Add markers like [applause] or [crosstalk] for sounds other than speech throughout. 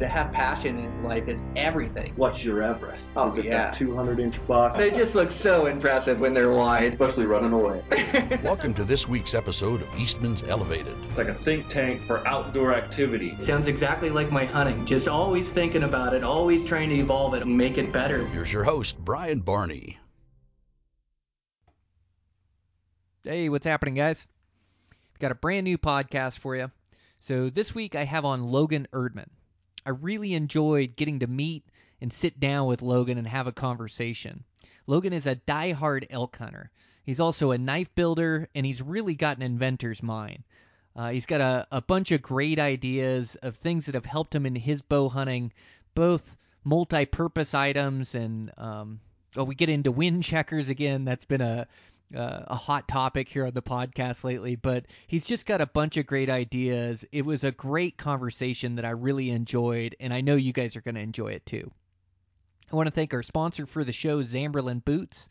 To have passion in life is everything. What's your Everest? Oh, Is it yeah. that 200 inch box? They just look so impressive when they're wide. Especially running away. [laughs] Welcome to this week's episode of Eastman's Elevated. It's like a think tank for outdoor activity. Sounds exactly like my hunting. Just always thinking about it, always trying to evolve it and make it better. Here's your host, Brian Barney. Hey, what's happening, guys? We've got a brand new podcast for you. So this week I have on Logan Erdman. I really enjoyed getting to meet and sit down with Logan and have a conversation. Logan is a die-hard elk hunter. He's also a knife builder, and he's really got an inventor's mind. Uh, he's got a, a bunch of great ideas of things that have helped him in his bow hunting, both multi-purpose items and um, oh, we get into wind checkers again. That's been a uh, a hot topic here on the podcast lately, but he's just got a bunch of great ideas. It was a great conversation that I really enjoyed, and I know you guys are going to enjoy it too. I want to thank our sponsor for the show, Zamberlan Boots.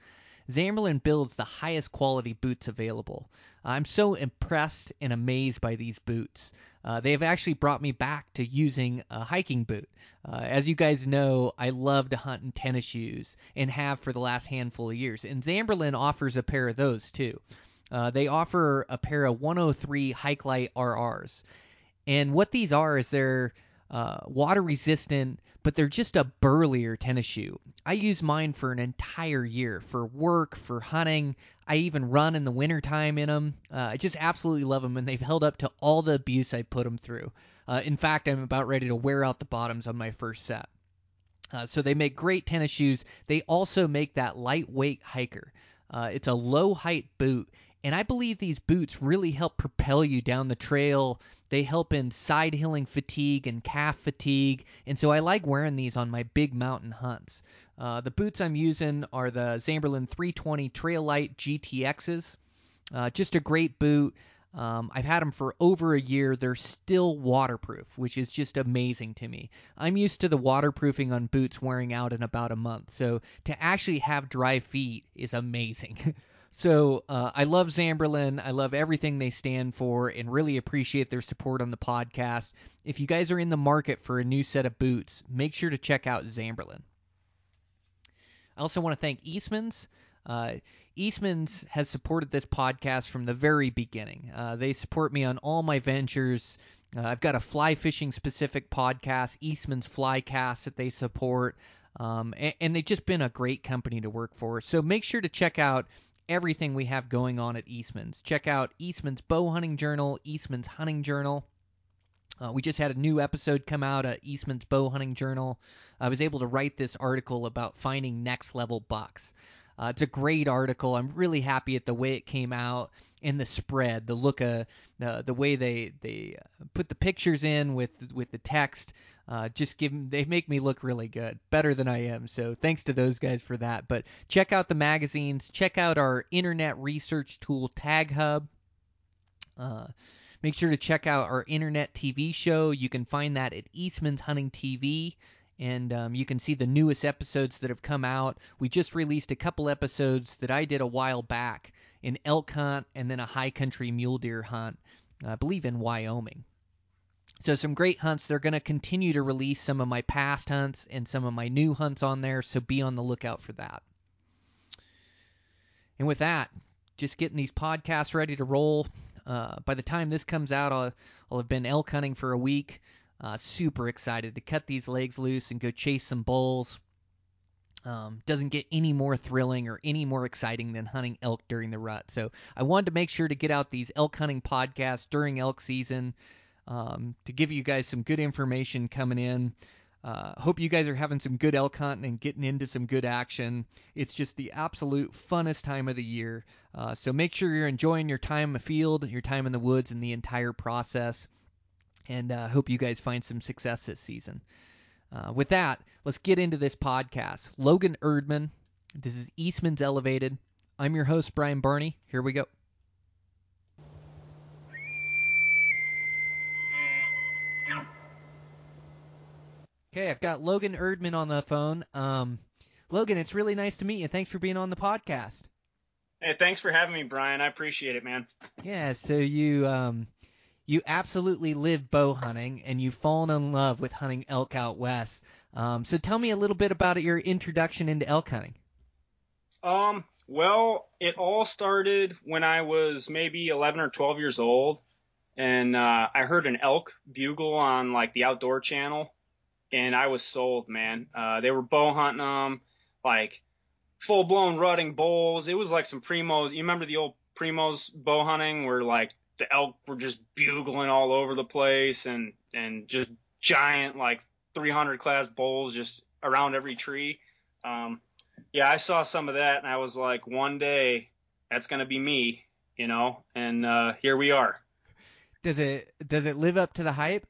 Zamberlan builds the highest quality boots available. I'm so impressed and amazed by these boots. Uh, they have actually brought me back to using a hiking boot. Uh, as you guys know, I love to hunt in tennis shoes and have for the last handful of years. And Zamberlan offers a pair of those too. Uh, they offer a pair of 103 Hike Lite RRs. And what these are is they're uh, water resistant, but they're just a burlier tennis shoe. I use mine for an entire year for work, for hunting. I even run in the wintertime in them. Uh, I just absolutely love them, and they've held up to all the abuse I put them through. Uh, in fact, I'm about ready to wear out the bottoms on my first set. Uh, so they make great tennis shoes. They also make that lightweight hiker. Uh, it's a low height boot, and I believe these boots really help propel you down the trail. They help in side hilling fatigue and calf fatigue, and so I like wearing these on my big mountain hunts. Uh, the boots I'm using are the Zamberlan 320 Trail Lite GTXs. Uh, just a great boot. Um, I've had them for over a year. They're still waterproof, which is just amazing to me. I'm used to the waterproofing on boots wearing out in about a month, so to actually have dry feet is amazing. [laughs] so uh, I love Zamberlan. I love everything they stand for, and really appreciate their support on the podcast. If you guys are in the market for a new set of boots, make sure to check out Zamberlan. I also want to thank Eastman's. Uh, Eastman's has supported this podcast from the very beginning. Uh, they support me on all my ventures. Uh, I've got a fly fishing specific podcast, Eastman's Flycast, that they support. Um, and, and they've just been a great company to work for. So make sure to check out everything we have going on at Eastman's. Check out Eastman's Bow Hunting Journal, Eastman's Hunting Journal. Uh, we just had a new episode come out at Eastman's Bow Hunting Journal. I was able to write this article about finding next level bucks. Uh, it's a great article. I'm really happy at the way it came out in the spread, the look of uh, the way they they uh, put the pictures in with with the text. Uh, just give them, they make me look really good, better than I am. So thanks to those guys for that. But check out the magazines. Check out our internet research tool, Tag Hub. Uh, make sure to check out our internet TV show. You can find that at Eastman's Hunting TV and um, you can see the newest episodes that have come out. We just released a couple episodes that I did a while back an elk hunt and then a high country mule deer hunt, I believe in Wyoming. So, some great hunts. They're going to continue to release some of my past hunts and some of my new hunts on there, so be on the lookout for that. And with that, just getting these podcasts ready to roll. Uh, by the time this comes out, I'll, I'll have been elk hunting for a week. Uh, super excited to cut these legs loose and go chase some bulls. Um, doesn't get any more thrilling or any more exciting than hunting elk during the rut. So I wanted to make sure to get out these elk hunting podcasts during elk season um, to give you guys some good information coming in. Uh, hope you guys are having some good elk hunting and getting into some good action. It's just the absolute funnest time of the year. Uh, so make sure you're enjoying your time in the field, your time in the woods, and the entire process and uh, hope you guys find some success this season. Uh, with that, let's get into this podcast. Logan Erdman, this is Eastman's Elevated. I'm your host, Brian Barney. Here we go. Okay, I've got Logan Erdman on the phone. Um, Logan, it's really nice to meet you. Thanks for being on the podcast. Hey, thanks for having me, Brian. I appreciate it, man. Yeah, so you um, you absolutely live bow hunting and you've fallen in love with hunting elk out west. Um, so tell me a little bit about your introduction into elk hunting. Um, well, it all started when I was maybe 11 or 12 years old, and uh, I heard an elk bugle on like the Outdoor Channel, and I was sold, man. Uh, they were bow hunting them, like full blown rutting bulls. It was like some primos. You remember the old primos bow hunting where like the elk were just bugling all over the place and and just giant like 300 class bulls just around every tree. Um, yeah, I saw some of that and I was like, one day that's gonna be me, you know. And uh, here we are. Does it does it live up to the hype?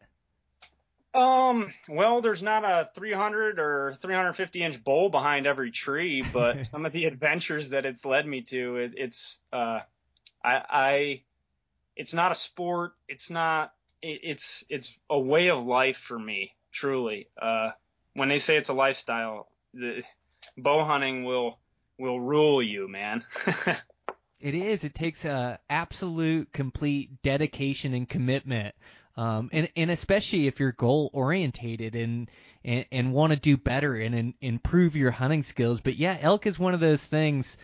Um, well, there's not a 300 or 350 inch bowl behind every tree, but [laughs] some of the adventures that it's led me to, it, it's, uh, I, I, it's not a sport. It's not, it, it's, it's a way of life for me, truly. Uh, when they say it's a lifestyle, the bow hunting will, will rule you, man. [laughs] It is. It takes a absolute, complete dedication and commitment, um, and and especially if you're goal orientated and and, and want to do better and, and improve your hunting skills. But yeah, elk is one of those things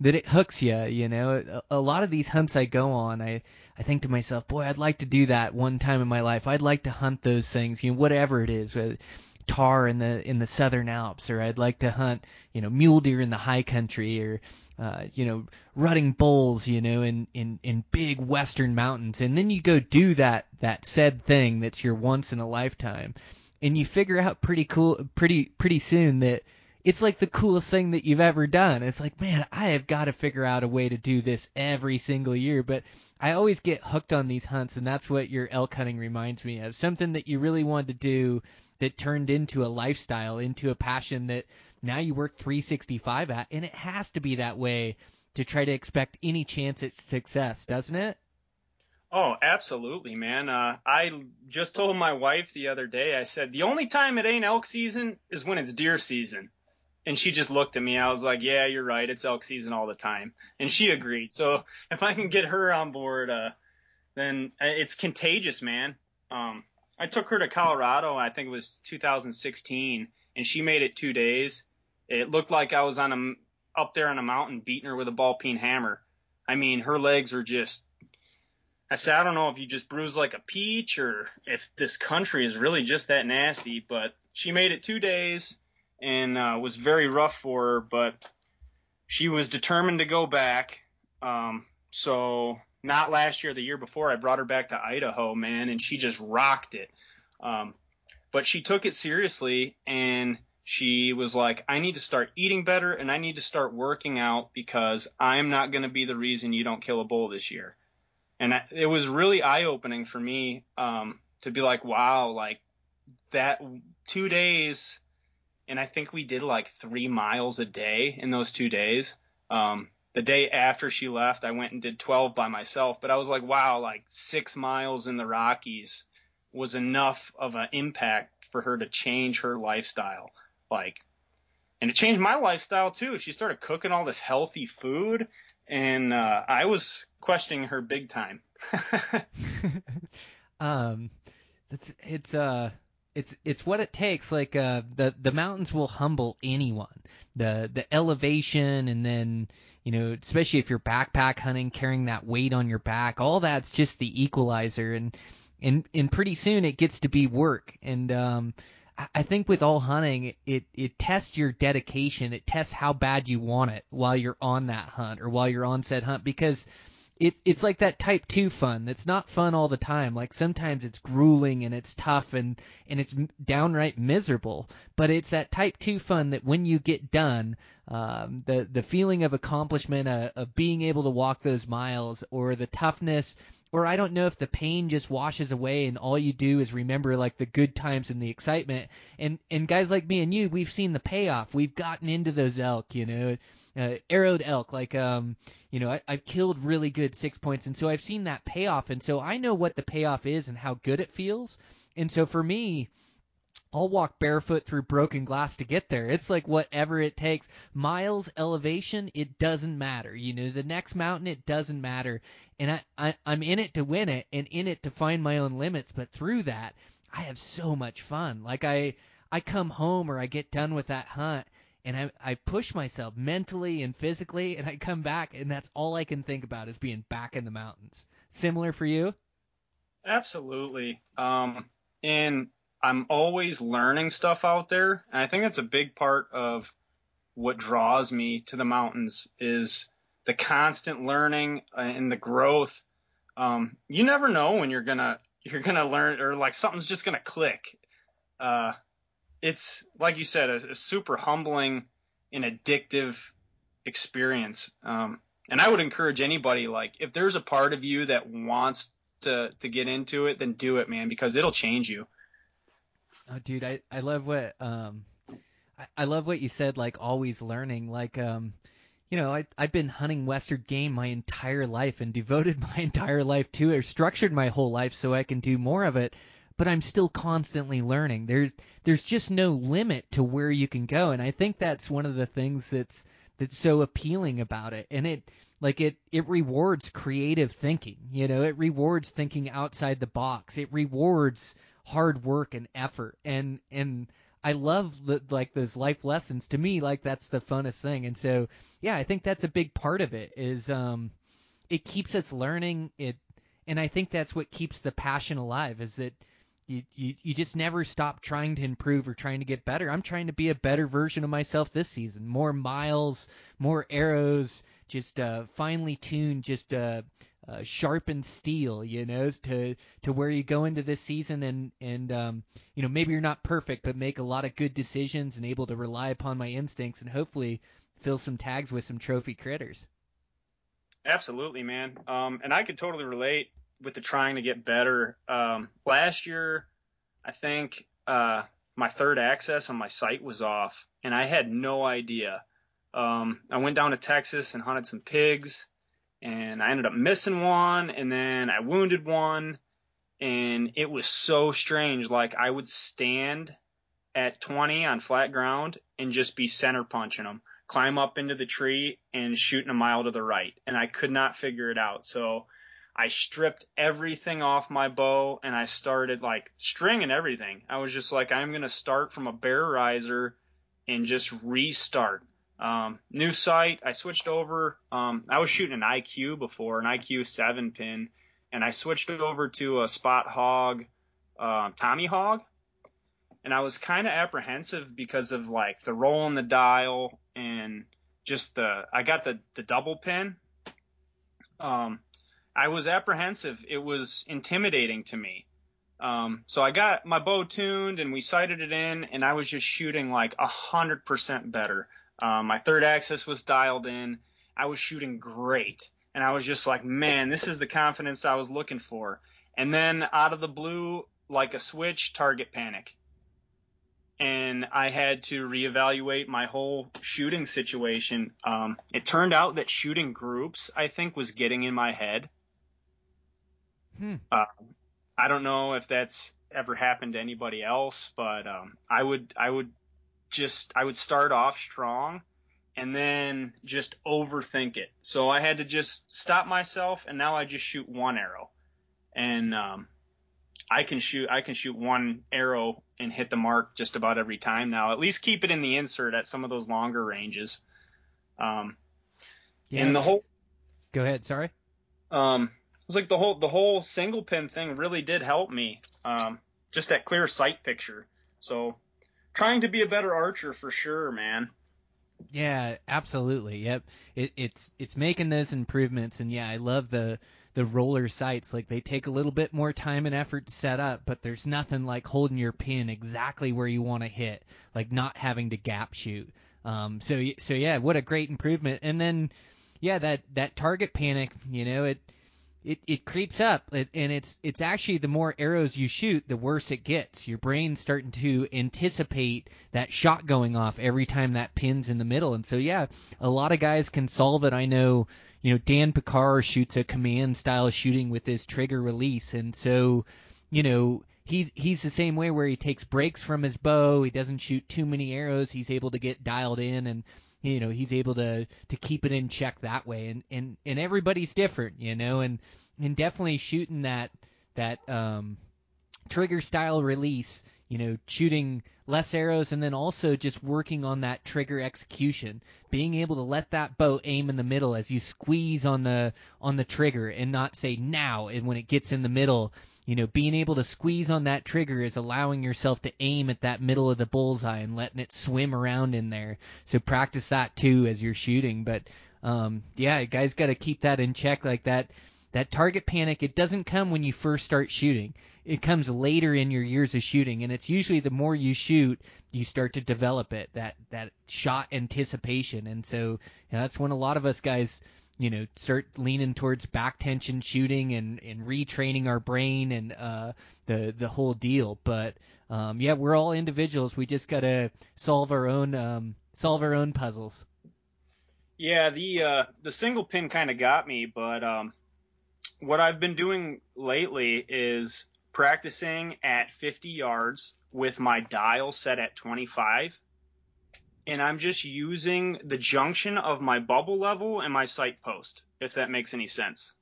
that it hooks you. You know, a, a lot of these hunts I go on, I I think to myself, boy, I'd like to do that one time in my life. I'd like to hunt those things. You know, whatever it is. Whether, tahr in the in the southern Alps, or I'd like to hunt, you know, mule deer in the high country, or uh, you know, rutting bulls, you know, in, in, in big western mountains. And then you go do that, that said thing that's your once in a lifetime. And you figure out pretty cool, pretty, pretty soon that it's like the coolest thing that you've ever done. It's like, man, I have got to figure out a way to do this every single year. But I always get hooked on these hunts, and that's what your elk hunting reminds me of. Something that you really wanted to do that turned into a lifestyle, into a passion that now you work 365 at, and it has to be that way to try to expect any chance at success, doesn't it? Oh, absolutely, man. Uh, I just told my wife the other day, I said, the only time it ain't elk season is when it's deer season. And she just looked at me. I was like, yeah, you're right. It's elk season all the time. And she agreed. So [laughs] if I can get her on board, uh, then it's contagious, man. Um, I took her to Colorado. I think it was 2016 and she made it two days. It looked like I was on a, up there on a mountain beating her with a ball peen hammer. I mean, her legs are just, I said, I don't know if you just bruise like a peach or if this country is really just that nasty, but she made it two days and uh, was very rough for her, but she was determined to go back. Um, so not last year, the year before, I brought her back to Idaho, man, and she just rocked it. Um, but she took it seriously and she was like, I need to start eating better and I need to start working out because I'm not going to be the reason you don't kill a bull this year. And it was really eye opening for me, um, to be like, wow, like that two days. And I think we did like three miles a day in those two days. Um, the day after she left, I went and did 12 by myself, but I was like, wow, like six miles in the Rockies was enough of an impact for her to change her lifestyle. Like, and it changed my lifestyle too. She started cooking all this healthy food, and uh, I was questioning her big time. [laughs] [laughs] um, it's it's uh it's it's what it takes. Like uh, the the mountains will humble anyone. The the elevation, and then you know, especially if you're backpack hunting, carrying that weight on your back, all that's just the equalizer. And and and pretty soon it gets to be work. And um, I think with all hunting, it it tests your dedication. It tests how bad you want it while you're on that hunt or while you're on said hunt because it's it's like that type two fun. that's not fun all the time. Like sometimes it's grueling and it's tough and and it's downright miserable. But it's that type two fun that when you get done, um, the the feeling of accomplishment, uh, of being able to walk those miles, or the toughness or I don't know if the pain just washes away and all you do is remember like the good times and the excitement. And and guys like me and you, we've seen the payoff. We've gotten into those elk, you know, uh, arrowed elk. Like um, you know, I, I've killed really good six points, and so I've seen that payoff, and so I know what the payoff is and how good it feels. And so for me, I'll walk barefoot through broken glass to get there. It's like whatever it takes. Miles elevation, it doesn't matter. You know, the next mountain, it doesn't matter. And I, I I'm in it to win it and in it to find my own limits. But through that, I have so much fun. Like I I come home or I get done with that hunt and I I push myself mentally and physically and I come back and that's all I can think about is being back in the mountains. Similar for you? Absolutely. Um, and I'm always learning stuff out there. And I think that's a big part of what draws me to the mountains is the constant learning and the growth. Um, you never know when you're gonna you're gonna learn or like something's just gonna click. Uh, it's like you said, a, a super humbling and addictive experience. Um, and I would encourage anybody like if there's a part of you that wants to to get into it, then do it, man, because it'll change you. Oh, dude, I I love what um I, I love what you said. Like always learning. Like um you know, I, I've been hunting Western game my entire life and devoted [laughs] my entire life to it, or structured my whole life so I can do more of it. But I'm still constantly learning. There's there's just no limit to where you can go, and I think that's one of the things that's that's so appealing about it. And it like it it rewards creative thinking. You know, it rewards thinking outside the box. It rewards hard work and effort. And and I love the, like those life lessons. To me, like that's the funnest thing. And so, yeah, I think that's a big part of it. Is um, it keeps us learning. It, and I think that's what keeps the passion alive. Is that you, you you just never stop trying to improve or trying to get better. I'm trying to be a better version of myself this season. More miles, more arrows, just uh, finely tuned, just uh, uh, sharpened steel, you know, to to where you go into this season and and um, you know maybe you're not perfect, but make a lot of good decisions and able to rely upon my instincts and hopefully fill some tags with some trophy critters. Absolutely, man. Um, and I could totally relate with the trying to get better. Um, last year, I think uh, my third axis on my sight was off, and I had no idea. Um, I went down to Texas and hunted some pigs, and I ended up missing one, and then I wounded one, and it was so strange. Like I would stand at 20 on flat ground and just be center punching them, climb up into the tree and shooting a mile to the right, and I could not figure it out. So I stripped everything off my bow and I started like string and everything. I was just like, I'm going to start from a bare riser and just restart. Um, new sight, I switched over. Um, I was shooting an IQ before, an IQ 7 pin, and I switched over to a Spot Hogg, uh, Tommy Hogg. And I was kind of apprehensive because of like the roll in the dial and just the, I got the, the double pin. Um, I was apprehensive. It was intimidating to me. Um, so I got my bow tuned and we sighted it in and I was just shooting like a hundred percent better. Um, my third axis was dialed in. I was shooting great. And I was just like, man, this is the confidence I was looking for. And then out of the blue, like a switch, target panic. And I had to reevaluate my whole shooting situation. Um, it turned out that shooting groups, I think, was getting in my head. Hmm. Uh, I don't know if that's ever happened to anybody else, but um, I would I would just I would start off strong and then just overthink it. So I had to just stop myself and now I just shoot one arrow. And um I can shoot I can shoot one arrow and hit the mark just about every time now. At least keep it in the insert at some of those longer ranges. Um Yeah. and the whole Go ahead. Sorry. um it was like the whole the whole single pin thing really did help me. Um just that clear sight picture. So trying to be a better archer for sure, man. Yeah, absolutely. Yep. It, it's it's making those improvements, and yeah, I love the the roller sights. Like they take a little bit more time and effort to set up, but there's nothing like holding your pin exactly where you want to hit, like not having to gap shoot. Um, so so yeah, what a great improvement. And then yeah, that that target panic, you know, it it, it creeps up and it's it's actually the more arrows you shoot the worse it gets your brain's starting to anticipate that shot going off every time that pin's in the middle and so yeah a lot of guys can solve it i know you know dan picard shoots a command style shooting with his trigger release and so you know he's he's the same way where he takes breaks from his bow. He doesn't shoot too many arrows. He's able to get dialed in and you know he's able to to keep it in check that way. And and and everybody's different, you know, and and definitely shooting that that um trigger style release you know, shooting less arrows and then also just working on that trigger execution, being able to let that bow aim in the middle as you squeeze on the on the trigger and not say now and when it gets in the middle, you know, being able to squeeze on that trigger is allowing yourself to aim at that middle of the bullseye and letting it swim around in there. So practice that too as you're shooting, but um yeah, guys got to keep that in check. Like that that target panic it doesn't come when you first start shooting. It comes later in your years of shooting. And it's usually the more you shoot you start to develop it that that shot anticipation. And so you know, that's when a lot of us guys you know start leaning towards back tension shooting and and retraining our brain and uh the the whole deal. But um yeah we're all individuals. We just got to solve our own um solve our own puzzles. Yeah the uh the single pin kind of got me but um what I've been doing lately is practicing at 50 yards with my dial set at 25 and I'm just using the junction of my bubble level and my sight post if that makes any sense.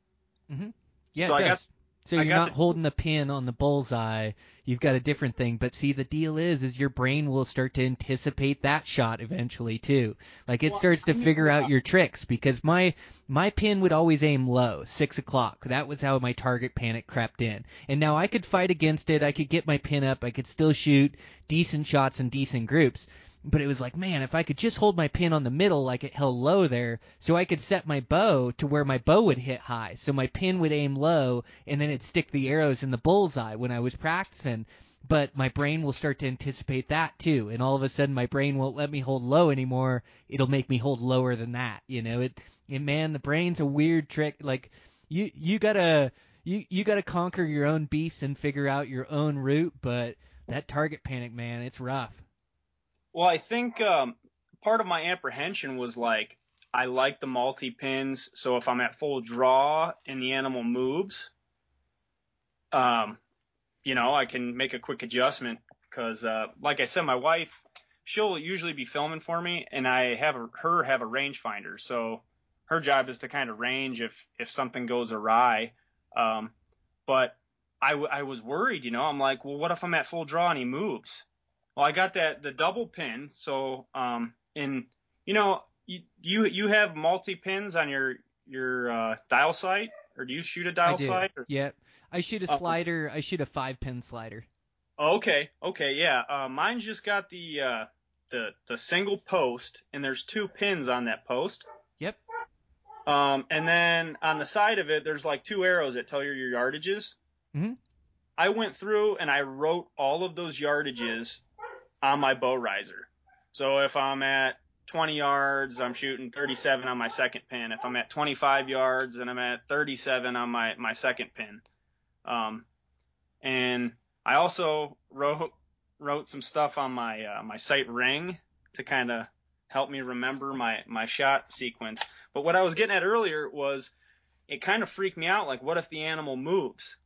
Mm-hmm. Yeah, so it I does. got so you're got not the- holding the pin on the bullseye. You've got a different thing. But see, the deal is, is your brain will start to anticipate that shot eventually too. Like it Well, starts to I knew figure that. out your tricks because my my pin would always aim low, six o'clock. That was how my target panic crept in. And now I could fight against it. I could get my pin up. I could still shoot decent shots in decent groups. But it was like, man, if I could just hold my pin on the middle like it held low there, so I could set my bow to where my bow would hit high. So my pin would aim low and then it'd stick the arrows in the bullseye when I was practicing. But my brain will start to anticipate that too. And all of a sudden my brain won't let me hold low anymore. It'll make me hold lower than that. You know, it, and man, the brain's a weird trick. Like, you, you gotta, you, you gotta conquer your own beast and figure out your own route, but that target panic, man, it's rough. Well, I think um, part of my apprehension was like I like the multi pins, so if I'm at full draw and the animal moves, um, you know, I can make a quick adjustment because, uh, like I said, my wife, she'll usually be filming for me, and I have a, her have a rangefinder, so her job is to kind of range if if something goes awry. Um, but I, w- I was worried, you know, I'm like, well, what if I'm at full draw and he moves? Well, I got that the double pin. So, um, in you know, you you you have multi pins on your your uh, dial sight, or do you shoot a dial I do. sight? Or? Yep. I shoot a Oh. slider. I shoot a five pin slider. Oh, okay, okay, yeah. Uh, mine's just got the uh, the the single post, and there's two pins on that post. Yep. Um, and then on the side of it, there's like two arrows that tell you your yardages. Mhm. I went through and I wrote all of those yardages on my bow riser. So if I'm at 20 yards, I'm shooting 37 on my second pin. If I'm at 25 yards, then I'm at 37 on my, my second pin. Um, and I also wrote wrote some stuff on my uh, my sight ring to kind of help me remember my my shot sequence. But what I was getting at earlier was it kind of freaked me out. Like, what if the animal moves?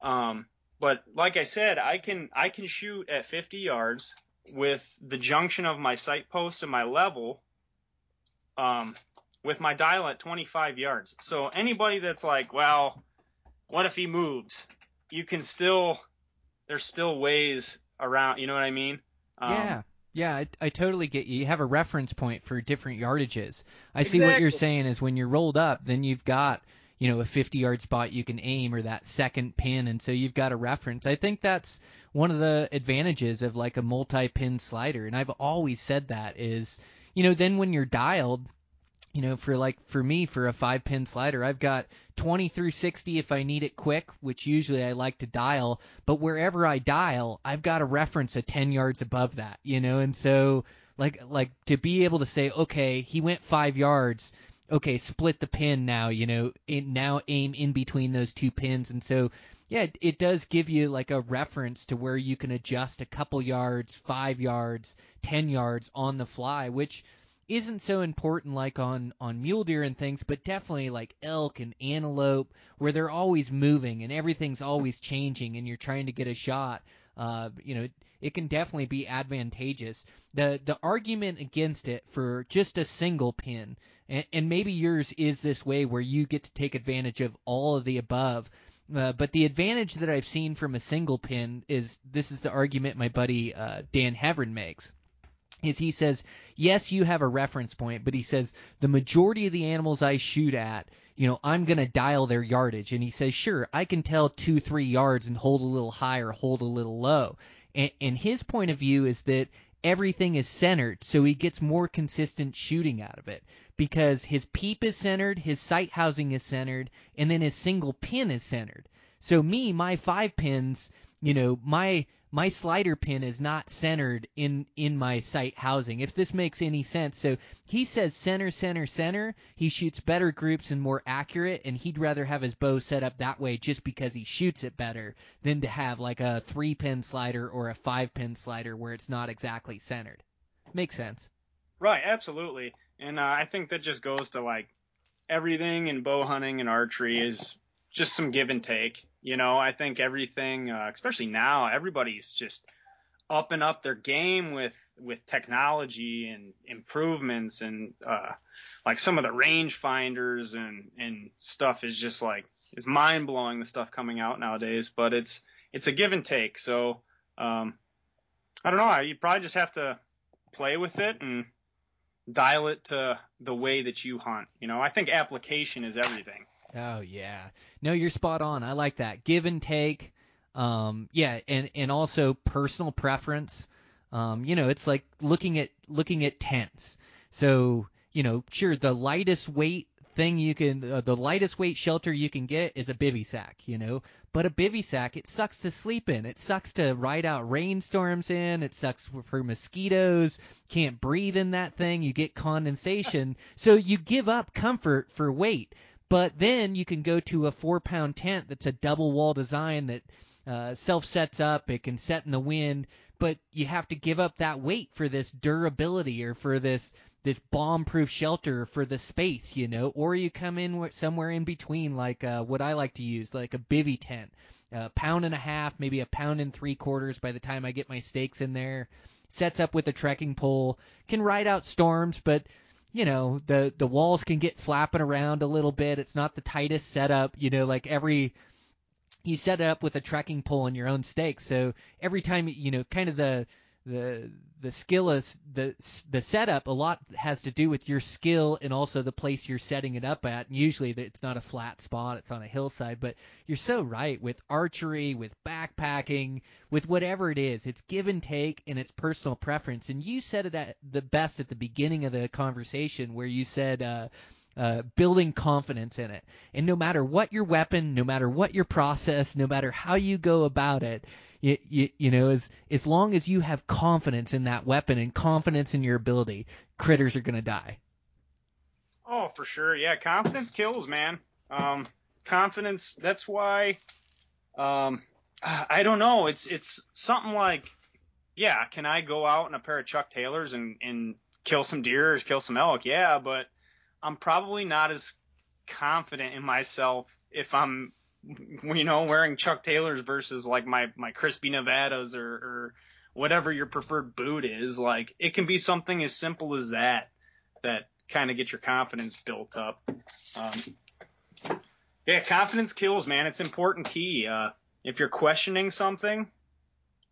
Um, but like I said, I can I can shoot at 50 yards with the junction of my sight post and my level, um, with my dial at 25 yards. So anybody that's like, well, what if he moves? You can still there's still ways around. You know what I mean? Um, yeah. Yeah, I, I totally get you. You have a reference point for different yardages. I see what you're saying is when you're rolled up, then you've got, you know, a 50 yard spot you can aim or that second pin. And so you've got a reference. I think that's one of the advantages of like a multi pin slider. And I've always said that is, you know, then when you're dialed, you know, for like for me for a five pin slider, I've got 20 through 60 if I need it quick, which usually I like to dial. But wherever I dial, I've got a reference a 10 yards above that, you know, and so like like to be able to say, okay, he went five yards. Okay, split the pin now, you know, now aim in between those two pins, and so yeah, it, it does give you like a reference to where you can adjust a couple yards, five yards, ten yards on the fly, which isn't so important like on on mule deer and things, but definitely like elk and antelope, where they're always moving and everything's always changing, and you're trying to get a shot. Uh, you know, it can definitely be advantageous. The the argument against it for just a single pin, and, and maybe yours is this way where you get to take advantage of all of the above. Uh, but the advantage that I've seen from a single pin is this is the argument my buddy uh, Dan Hevern makes is he says, yes, you have a reference point, but he says the majority of the animals I shoot at, you know, I'm going to dial their yardage. And he says, sure, I can tell two, three yards and hold a little high or hold a little low. And, and his point of view is that everything is centered, so he gets more consistent shooting out of it because his peep is centered, his sight housing is centered, and then his single pin is centered. So me, my five pins, you know, my my slider pin is not centered in in my sight housing. If this makes any sense. So he says center, center, center. He shoots better groups and more accurate, and he'd rather have his bow set up that way just because he shoots it better than to have like a three pin slider or a five pin slider where it's not exactly centered. Makes sense. Right, absolutely. And uh, I think that just goes to like everything in bow hunting and archery is just some give and take. You know, I think everything, uh, especially now, everybody's just up and up their game with with technology and improvements and uh, like some of the range finders and and stuff is just like it's mind blowing the stuff coming out nowadays. But it's it's a give and take. So um, I don't know. You probably just have to play with it and dial it to the way that you hunt. You know, I think application is everything. Oh yeah. No, you're spot on. I like that. Give and take. Um, yeah, and and also personal preference. Um, you know, it's like looking at looking at tents. So, you know, sure, the lightest weight thing you can, uh, the lightest weight shelter you can get is a bivy sack, you know. But a bivy sack, it sucks to sleep in. It sucks to ride out rainstorms in. It sucks for, for mosquitoes. Can't breathe in that thing. You get condensation. [laughs] so you give up comfort for weight. But then you can go to a four pound tent that's a double wall design that uh, self sets up. It can set in the wind, but you have to give up that weight for this durability or for this this bomb proof shelter for the space, you know. Or you come in somewhere in between, like uh, what I like to use, like a bivy tent, a pound and a half, maybe a pound and three quarters by the time I get my stakes in there. Sets up with a trekking pole, can ride out storms, but you know the the walls can get flapping around a little bit. It's not the tightest setup. You know, like every you set it up with a trekking pole and your own stakes. So every time you know, kind of the the the skill is the the setup a lot has to do with your skill and also the place you're setting it up at. And usually it's not a flat spot; it's on a hillside. But you're so right with archery, with backpacking, with whatever it is. It's give and take, and it's personal preference. And you said it at the best at the beginning of the conversation, where you said. Uh, uh, building confidence in it. And no matter what your weapon, no matter what your process, no matter how you go about it, you, you, you know, as as long as you have confidence in that weapon and confidence in your ability, critters are gonna die. Oh, for sure. Yeah, confidence kills, man. Um, confidence. That's why. Um, I don't know. It's it's something like, yeah, can I go out in a pair of Chuck Taylors and and kill some deer or kill some elk? Yeah, but I'm probably not as confident in myself if I'm [laughs] you know, wearing Chuck Taylors versus like my my Crispi Nevadas or, or whatever your preferred boot is. Like it can be something as simple as that that kind of get your confidence built up. Um, yeah, confidence kills, man. It's important key. Uh, if you're questioning something,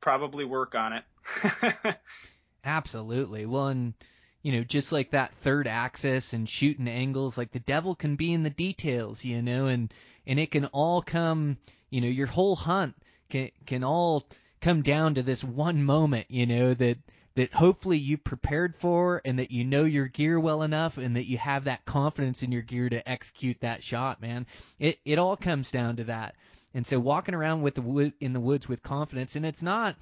probably work on it. [laughs] Absolutely. Well, and you know, just like that third axis and shooting angles, like the devil can be in the details, you know, and and it can all come, you know, your whole hunt can can all come down to this one moment, you know, that that hopefully you've prepared for and that you know your gear well enough and that you have that confidence in your gear to execute that shot, man. It it all comes down to that. And so walking around with the wood in the woods with confidence and it's not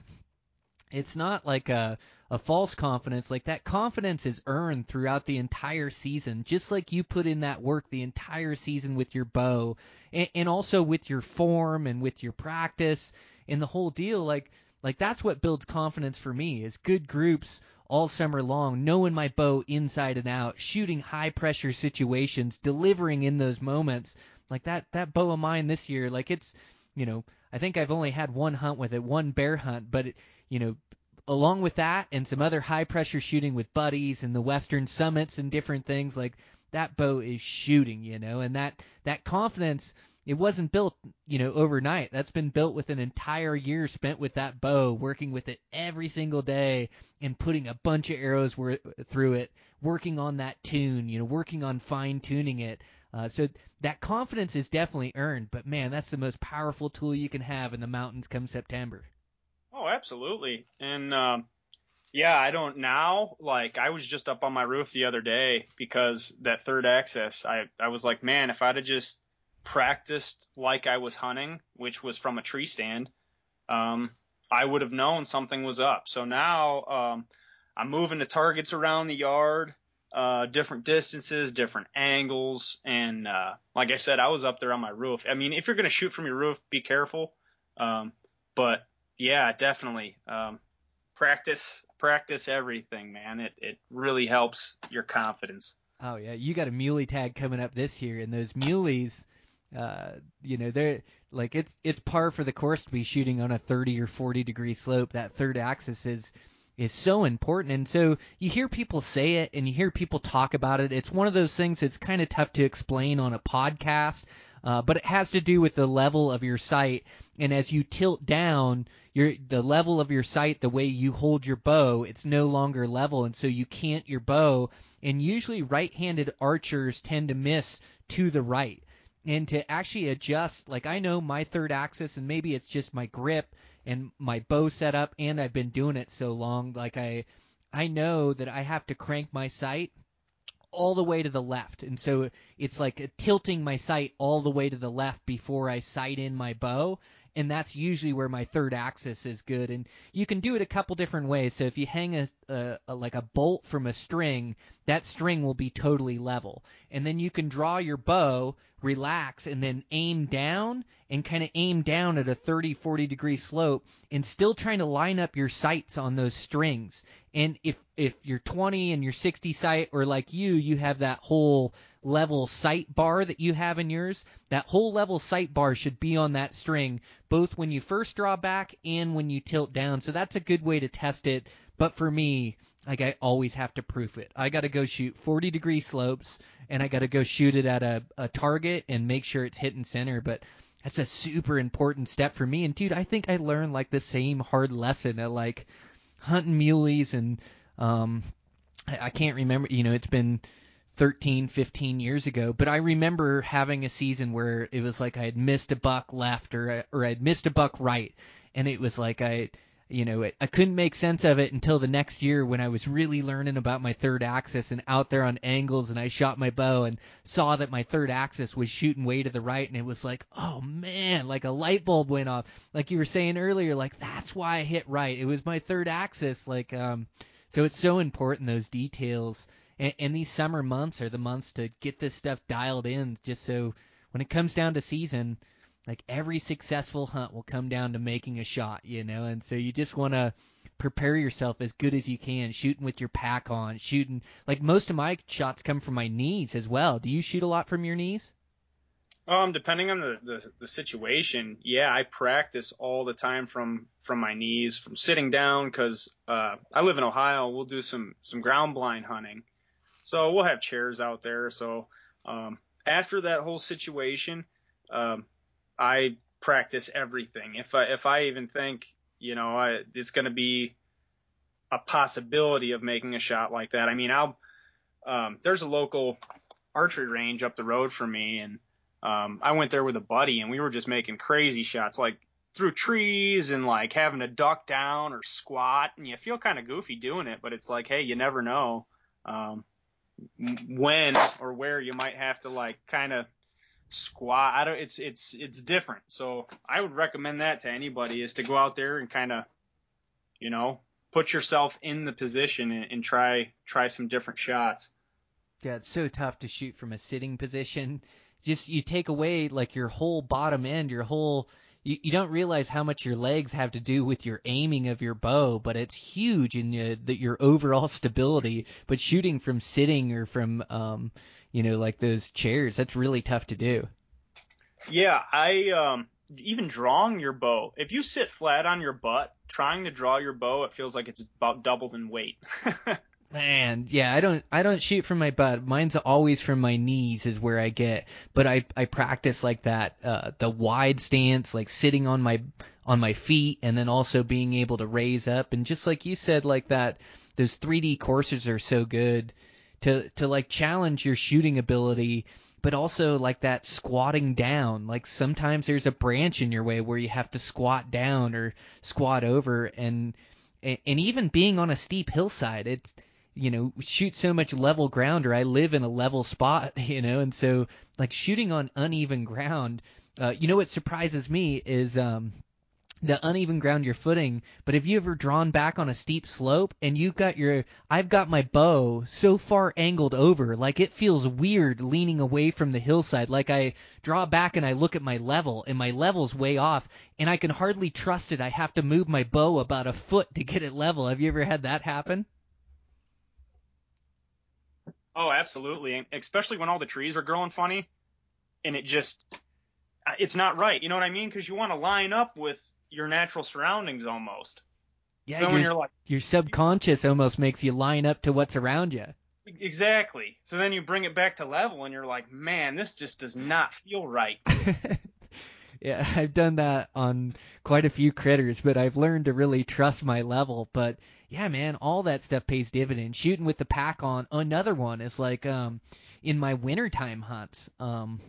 it's not like a a false confidence. Like that confidence is earned throughout the entire season, just like you put in that work the entire season with your bow and, and also with your form and with your practice and the whole deal. Like, like that's what builds confidence for me is good groups all summer long, knowing my bow inside and out, shooting high pressure situations, delivering in those moments. Like that that bow of mine this year, like it's you know, I think I've only had one hunt with it, one bear hunt, but it, you know, along with that and some other high pressure shooting with buddies and the western summits and different things like that bow is shooting, you know, and that that confidence it wasn't built, you know, overnight. That's been built with an entire year spent with that bow, working with it every single day and putting a bunch of arrows through it, working on that tune, you know, working on fine tuning it. Uh, so that confidence is definitely earned, but man, that's the most powerful tool you can have in the mountains come September. Absolutely. And um, yeah, I don't now. Like I was just up on my roof the other day because that third axis. I I was like, man, if I'd have just practiced like I was hunting, which was from a tree stand, um, I would have known something was up. So now um, I'm moving the targets around the yard, uh, different distances, different angles, and uh, like I said, I was up there on my roof. I mean, if you're gonna shoot from your roof, be careful. Um, but yeah, definitely. Um, practice, practice everything, man. It it really helps your confidence. Oh yeah, you got a muley tag coming up this year, and those muleys uh, you know, they're like it's it's par for the course to be shooting on a 30 or 40 degree slope. That third axis is is so important. And so you hear people say it and you hear people talk about it. It's one of those things that's kind of tough to explain on a podcast, uh, but it has to do with the level of your sight. And as you tilt down, your the level of your sight, the way you hold your bow, it's no longer level, and so you can't your bow. And usually, right-handed archers tend to miss to the right and to actually adjust like I know my third axis and maybe it's just my grip and my bow setup and I've been doing it so long like I I know that I have to crank my sight all the way to the left and so it's like tilting my sight all the way to the left before I sight in my bow and that's usually where my third axis is good. And you can do it a couple different ways. So if you hang a, a, a, like a bolt from a string, that string will be totally level, and then you can draw your bow, relax, and then aim down and kind of aim down at a 30, 40 degree slope, and still trying to line up your sights on those strings. And if if you're 20 and you're 60 sight, or like you, you have that whole level sight bar that you have in yours, that whole level sight bar should be on that string, both when you first draw back and when you tilt down. So that's a good way to test it. But for me, like I always have to proof it. I got to go shoot 40 degree slopes and I got to go shoot it at a, a target and make sure it's hitting center. But that's a super important step for me. And dude, I think I learned like the same hard lesson at like hunting muleys and um I, I can't remember. You know, it's been 13, 15 years ago, but I remember having a season where it was like I had missed a buck left or or I'd missed a buck right, and it was like I you know, it, I couldn't make sense of it until the next year when I was really learning about my third axis and out there on angles and I shot my bow and saw that my third axis was shooting way to the right and it was like, oh man, like a light bulb went off. Like you were saying earlier, like that's why I hit right. It was my third axis. Like, um, so it's so important those details and, and these summer months are the months to get this stuff dialed in, just so when it comes down to season, like every successful hunt will come down to making a shot, you know, and so you just want to prepare yourself as good as you can, shooting with your pack on, shooting like most of my shots come from my knees as well. Do you shoot a lot from your knees? Um, depending on the, the, the situation, yeah, I practice all the time from from my knees, from sitting down, because uh, I live in Ohio. We'll do some some ground blind hunting, so we'll have chairs out there. So um, after that whole situation, um, I practice everything. If I if I even think you know I, it's going to be a possibility of making a shot like that, I mean I'll um, there's a local archery range up the road from me, and um, I went there with a buddy, and we were just making crazy shots like through trees and like having to duck down or squat, and you feel kind of goofy doing it, but it's like hey, you never know. Um, when or where you might have to like kind of squat. I don't. It's it's it's different. So I would recommend that to anybody is to go out there and kind of, you know, put yourself in the position and, and try try some different shots. Yeah, it's so tough to shoot from a sitting position. Just you take away like your whole bottom end, your whole you, you don't realize how much your legs have to do with your aiming of your bow, but it's huge in uh, the, your overall [laughs] stability. But shooting from sitting or from, um, you know, like those chairs, that's really tough to do. Yeah, I um even drawing your bow. If you sit flat on your butt trying to draw your bow, it feels like it's about doubled in weight. [laughs] Man, yeah, I don't I don't shoot from my butt. Mine's always from my knees is where I get. But I I practice like that uh the wide stance, like sitting on my on my feet and then also being able to raise up and just like you said like that those 3D courses are so good to to like challenge your shooting ability but also like that squatting down. Like sometimes there's a branch in your way where you have to squat down or squat over and and even being on a steep hillside, it's you know, shoot so much level ground or I live in a level spot, [laughs] you know, and so like shooting on uneven ground, uh, you know what surprises me is um the uneven ground you're footing, but have you ever drawn back on a steep slope and you've got your I've got my bow so far angled over, like it feels weird leaning away from the hillside. Like I draw back and I look at my level and my level's way off and I can hardly trust it. I have to move my bow about a foot to get it level. Have you ever had that happen? Oh, absolutely. Especially when all the trees are growing funny and it just, it's not right. You know what I mean? Because you want to line up with your natural surroundings almost. Yeah, so your, when you're like, your subconscious almost makes you line up to what's around you. exactly. So then you bring it back to level and you're like, man, this just does not feel right. [laughs] yeah, I've done that on quite a few critters, but I've learned to really trust my level. But yeah, man, all that stuff pays dividends. Shooting with the pack on another one is like um in my wintertime hunts. Um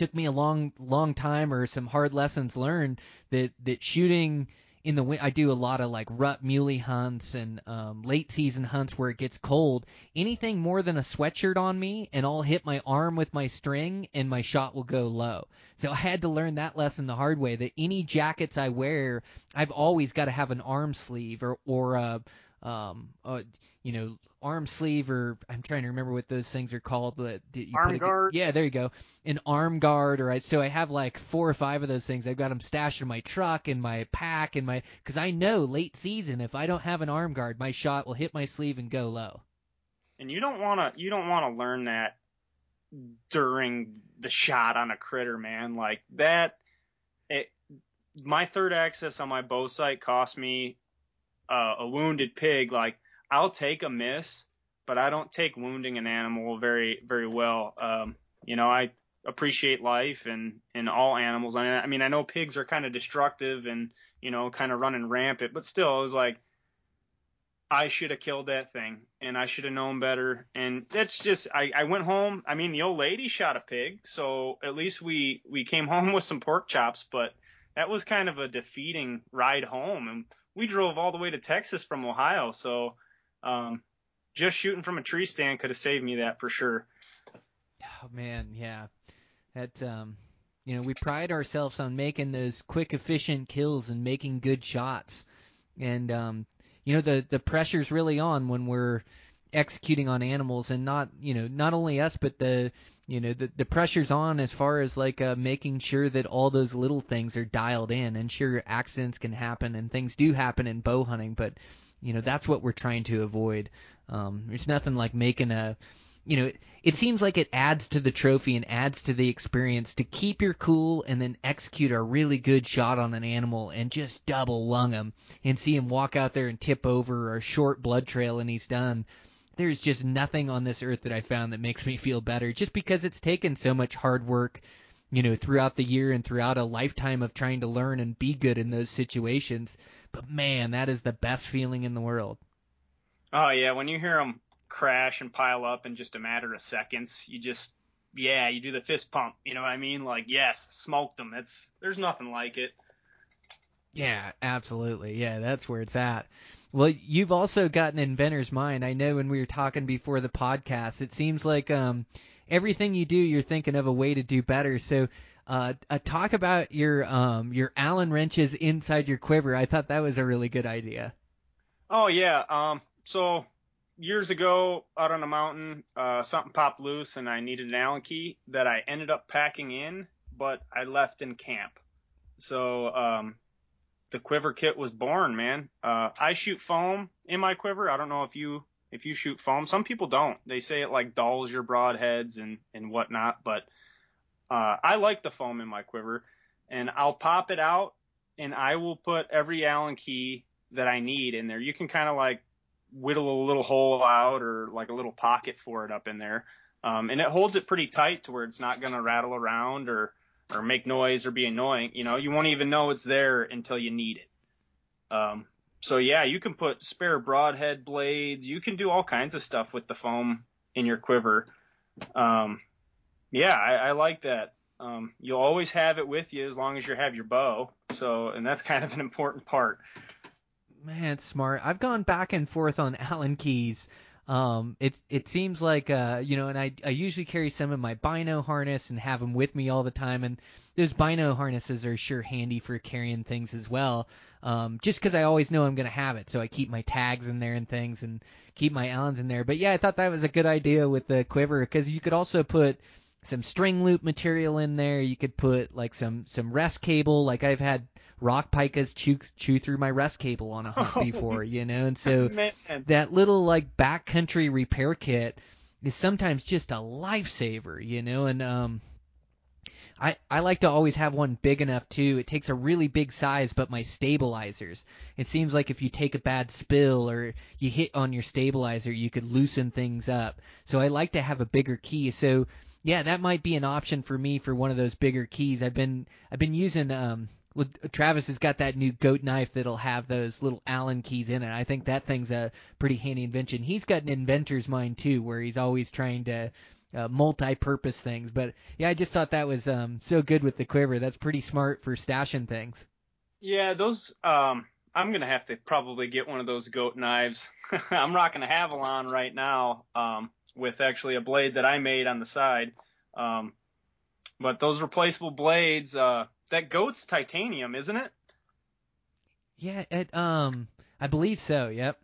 took me a long long time or some hard lessons learned that that shooting in the win- I do a lot of like rut muley hunts and um, late season hunts where it gets cold. Anything more than a sweatshirt on me, and I'll hit my arm with my string, and my shot will go low. So I had to learn that lesson the hard way. That any jackets I wear, I've always got to have an arm sleeve or or a um, uh, you know, arm sleeve or I'm trying to remember what those things are called. That you Arm put a, guard? Yeah, there you go. An arm guard, or I, so I have like four or five of those things. I've got them stashed in my truck, in my pack, in my because I know late season if I don't have an arm guard, my shot will hit my sleeve and go low. and you don't want to you don't want to learn that during the shot on a critter man like that it my third axis on my bow sight cost me a wounded pig like i'll take a miss but i don't take wounding an animal very very well um you know i appreciate life and and all animals i i mean i know pigs are kind of destructive and you know kind of running rampant but still it was like I should have killed that thing and I should have known better. And that's just, I, I went home. I mean, the old lady shot a pig. So at least we, we came [laughs] home with some pork chops, but that was kind of a defeating ride home. And we drove all the way to Texas from Ohio. So, um, just shooting from a tree stand could have saved me that for sure. Oh man, yeah. That um you know, we pride ourselves on making those quick efficient kills and making good shots. And um you know the the pressure's really on when we're executing on animals and not, you know, not only us but the you know the the pressure's on as far as like uh, making sure that all those little things are dialed in and sure accidents can happen and things do happen in bow hunting but you know that's what we're trying to avoid um there's nothing like making a you know, it, it seems like it adds to the trophy and adds to the experience to keep your cool and then execute a really good shot on an animal and just double lung him and see him walk out there and tip over or a short blood trail and he's done. There's just nothing on this earth that I found that makes me feel better just because it's taken so much hard work, you know, throughout the year and throughout a lifetime of trying to learn and be good in those situations. But man, that is the best feeling in the world. Oh yeah, when you hear them crash and pile up in just a matter of seconds, you just yeah, you do the fist pump. You know what I mean? Like yes, smoked them. That's there's nothing like it. Yeah, absolutely. Yeah, that's where it's at. Well, you've also got an inventor's mind. I know when we were talking before the podcast, it seems like um, everything you do, you're thinking of a way to do better. So, uh, uh, talk about your um, your Allen wrenches inside your quiver. I thought that was a really good idea. Oh yeah. Um. So years ago, out on a mountain, uh, something popped loose, and I needed an Allen key that I ended up packing in, but I left in camp. So um, the quiver kit was born, man. Uh, I shoot foam in my quiver. I don't know if you if you shoot foam. Some people don't. They say it like dulls your broadheads and and whatnot, but uh, I like the foam in my quiver, and I'll pop it out, and I will put every Allen key that I need in there. You can kind of like whittle a little hole out or like a little pocket for it up in there. Um, and it holds it pretty tight to where it's not going to rattle around or, or make noise or be annoying. You know, you won't even know it's there until you need it. Um, so yeah, you can put spare broadhead blades. You can do all kinds of stuff with the foam in your quiver. Um, yeah, I, I like that. Um, you'll always have it with you as long as you have your bow. So, and that's kind of an important part. Man, it's smart. I've gone back and forth on Allen keys. Um, it it seems like uh, you know, and I I usually carry some in my bino harness and have them with me all the time, and those bino harnesses are sure handy for carrying things as well. Um, just because I always know I'm gonna have it, so I keep my tags in there and things, and keep my Allens in there. But yeah, I thought that was a good idea with the quiver because you could also put some string loop material in there. You could put like some some rest cable. Like I've had rock pikas chew chew through my rest cable on a hunt [laughs] before, you know. And [laughs] so Man. that little like backcountry repair kit is sometimes just a lifesaver, you know. And um, I I like to always have one big enough too. It takes a really big size, but my stabilizers. It seems like if you take a bad spill or you hit on your stabilizer, you could loosen things up. So I like to have a bigger key. So yeah, that might be an option for me for one of those bigger keys. I've been I've been using um well, Travis has got that new goat knife that'll have those little Allen keys in it. I think that thing's a pretty handy invention. He's got an inventor's mind too, where he's always trying to uh, multi-purpose things. But yeah, I just thought that was um, so good with the quiver. That's pretty smart for stashing things. Yeah, those. Um, I'm gonna have to probably get one of those goat knives. [laughs] I'm rocking a Havalon right now, um, with actually a blade that I made on the side. Um, but those replaceable blades, uh, that goat's titanium, isn't it? Yeah, it um, I believe so. Yep.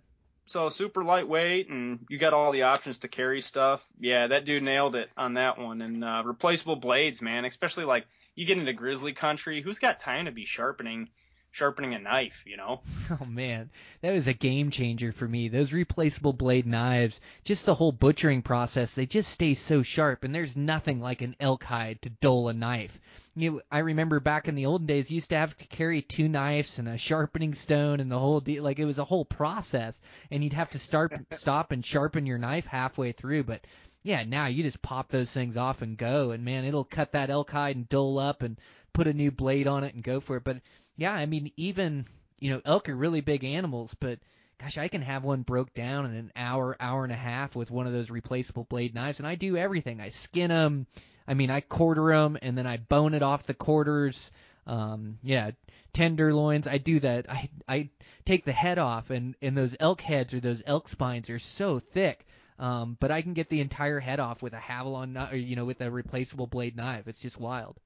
So super lightweight, and you got all the options to carry stuff. Yeah, that dude nailed it on that one. And uh, replaceable blades, man, especially like you get into grizzly country. Who's got time to be sharpening? sharpening a knife, you know? [laughs] Oh man, that was a game changer for me. Those replaceable blade knives, just the whole butchering process, they just stay so sharp and there's nothing like an elk hide to dull a knife. You I remember back in the olden days, you used to have to carry two knives and a sharpening stone and the whole deal. Like it was a whole process and you'd have to start, [laughs] stop and sharpen your knife halfway through. But yeah, now you just pop those things off and go and man, it'll cut that elk hide and dull up and put a new blade on it and go for it. But yeah, I mean, even you know, elk are really big animals, but gosh, I can have one broke down in an hour, hour and a half with one of those replaceable blade knives, and I do everything. I skin them. I mean, I quarter them, and then I bone it off the quarters. Um, yeah, tenderloins. I do that. I I take the head off, and and those elk heads or those elk spines are so thick. Um, but I can get the entire head off with a Havalon, or you know, with a replaceable blade knife. It's just wild.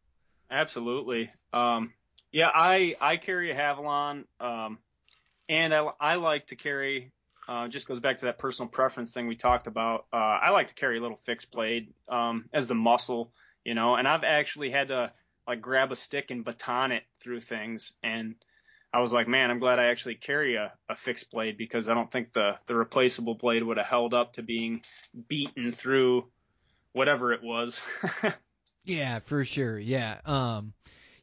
Absolutely. Um, yeah, I I carry a Havalon, um, and I, I like to carry. Uh, just goes back to that personal preference thing we talked about. Uh, I like to carry a little fixed blade um, as the muscle, you know. And I've actually had to like grab a stick and baton it through things, and I was like, man, I'm glad I actually carry a, a fixed blade because I don't think the the replaceable blade would have held up to being beaten through whatever it was. [laughs] yeah, for sure. Yeah. Um,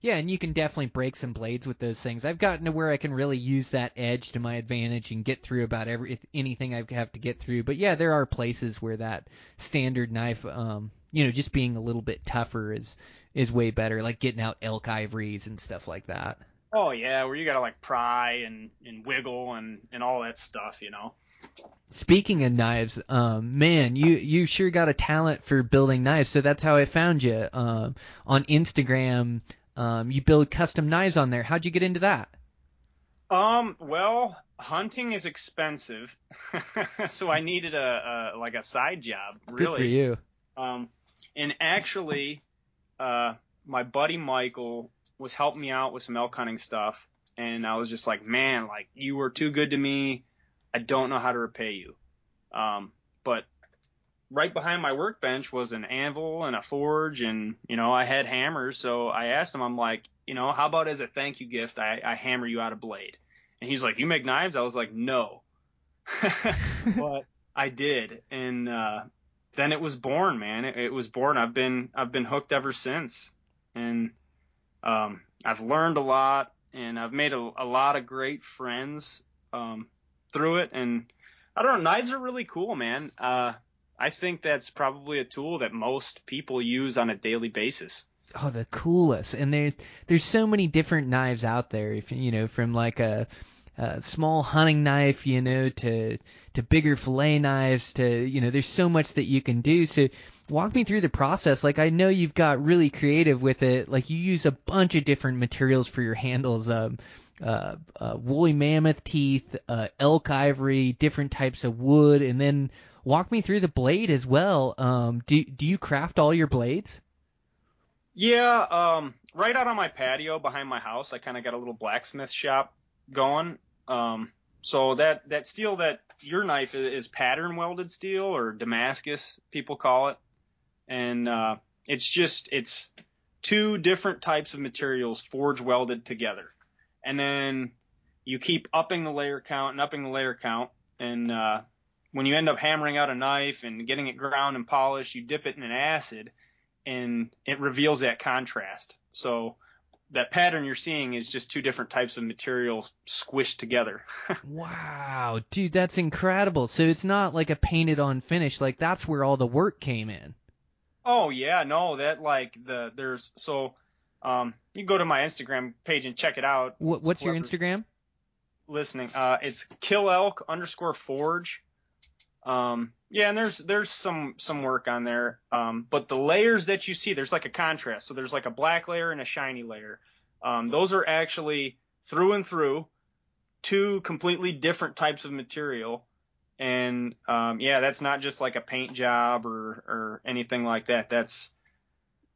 yeah, and you can definitely break some blades with those things. I've gotten to where I can really use that edge to my advantage and get through about every anything I have to get through. But yeah, there are places where that standard knife, um, you know, just being a little bit tougher is is way better, like getting out elk ivories and stuff like that. Oh yeah, where you gotta like pry and and wiggle and and all that stuff, you know. Speaking of knives, um, man, you you sure got a talent for building knives. So that's how I found you um, on Instagram. Um, you build custom knives on there. How'd you get into that? Um, well, hunting is expensive, [laughs] so I needed a, a like a side job. Really. Good for you. Um, and actually, uh, my buddy Michael was helping me out with some elk hunting stuff, and I was just like, man, like you were too good to me. I don't know how to repay you. Um, but right behind my workbench was an anvil and a forge and you know I had hammers so I asked him I'm like you know, how about as a thank you gift, I, I hammer you out a blade? And he's like, you make knives? I was like, no. [laughs] but I did. And, uh, then it was born, man. It, it, was born. I've been, I've been hooked ever since. And, um, I've learned a lot and I've made a, a lot of great friends, um, through it. And I don't know, knives are really cool, man. Uh, I think that's probably a tool that most people use on a daily basis. Oh, the coolest! And there's there's so many different knives out there. If you know, from like a, a small hunting knife, you know, to to bigger fillet knives, to you know, there's so much that you can do. So walk me through the process. Like I know you've got really creative with it. Like you use a bunch of different materials for your handles. Um, uh, uh, woolly mammoth teeth, uh, elk ivory, different types of wood, and then walk me through the blade as well. Um, do do you craft all your blades? Yeah, um, right out on my patio behind my house, I kind of got a little blacksmith shop going. Um, so that that steel that your knife is, is pattern welded steel or Damascus, people call it, and uh, it's just it's two different types of materials forge welded together, and then you keep upping the layer count and upping the layer count, and uh, when you end up hammering out a knife and getting it ground and polished, you dip it in an acid and it reveals that contrast. So that pattern you're seeing is just two different types of materials squished together. [laughs] wow, dude, that's incredible. So it's not like a painted on finish, like that's where all the work came in. Oh yeah, no, that like the there's so um you go to my Instagram page and check it out. What, what's your Instagram? Listening, uh, it's kill elk underscore forge. Um, yeah, and there's there's some some work on there. Um, but the layers that you see, there's like a contrast. So there's like a black layer and a shiny layer. Um, those are actually through and through two completely different types of material. And um, yeah, that's not just like a paint job or or anything like that. That's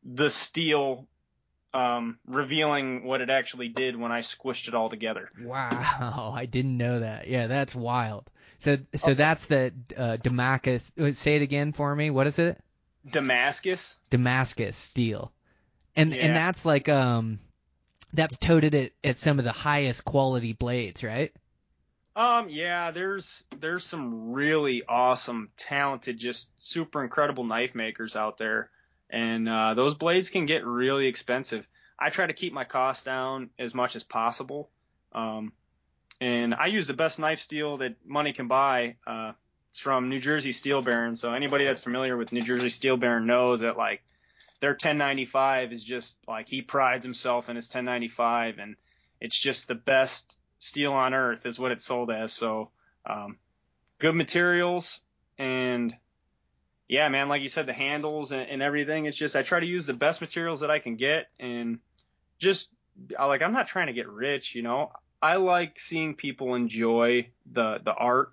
the steel um, revealing what it actually did when I squished it all together. Wow, [laughs] I didn't know that. Yeah, that's wild. So so okay. that's the uh, Damascus. Uh, say it again for me. What is it? Damascus. Damascus steel, and yeah. and that's like um, that's toted at at some of the highest quality blades, right? Um, yeah, there's there's some really awesome, talented, just super incredible knife makers out there, and uh, those blades can get really expensive. I try to keep my costs down as much as possible. Um, and I use the best knife steel that money can buy. Uh, it's from New Jersey Steel Baron. So anybody that's familiar with New Jersey Steel Baron knows that like their 1095 is just like he prides himself in his 1095, and it's just the best steel on earth is what it's sold as. So um, good materials and yeah, man, like you said, the handles and, and everything. It's just I try to use the best materials that I can get and just like I'm not trying to get rich, you know. I like seeing people enjoy the the art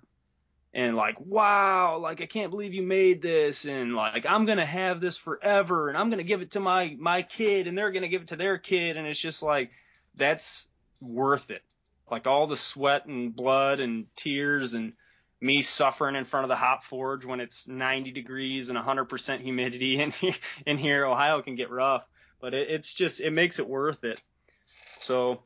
and like wow like i can't believe you made this and like i'm gonna have this forever and i'm gonna give it to my my kid and they're gonna give it to their kid. And it's just like that's worth it. Like all the sweat and blood and tears and me suffering in front of the hot forge when it's 90 degrees and 100% humidity [laughs] in here in here ohio can get rough but it, it's just it makes it worth it. So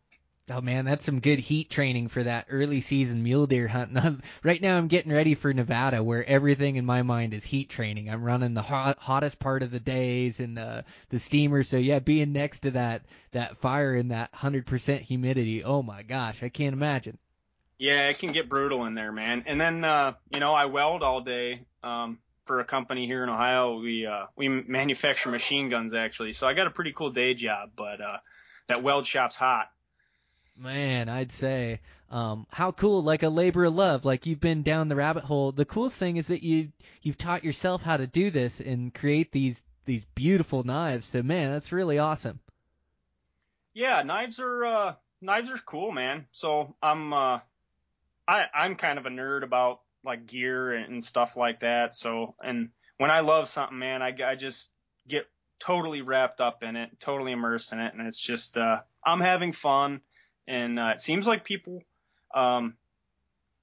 Oh man, that's some good heat training for that early season mule deer hunt. [laughs] right now, I'm getting ready for Nevada, where everything in my mind is heat training. I'm running the hot, hottest part of the days and the the steamer. So yeah, being next to that that fire in that hundred percent humidity. Oh my gosh, I can't imagine. Yeah, it can get brutal in there, man. And then uh, you know, I weld all day um, for a company here in Ohio. We uh, we manufacture machine guns actually, so I got a pretty cool day job. But uh, that weld shop's hot Man, I'd say, um, how cool, like a labor of love, like you've been down the rabbit hole. The coolest thing is that you you've taught yourself how to do this and create these these beautiful knives. So man, that's really awesome. Yeah, knives are uh, knives are cool, man. So I'm uh, I I'm kind of a nerd about like gear and stuff like that. So and when I love something, man, I I just get totally wrapped up in it, totally immersed in it, and it's just uh, I'm having fun and uh, it seems like people, um,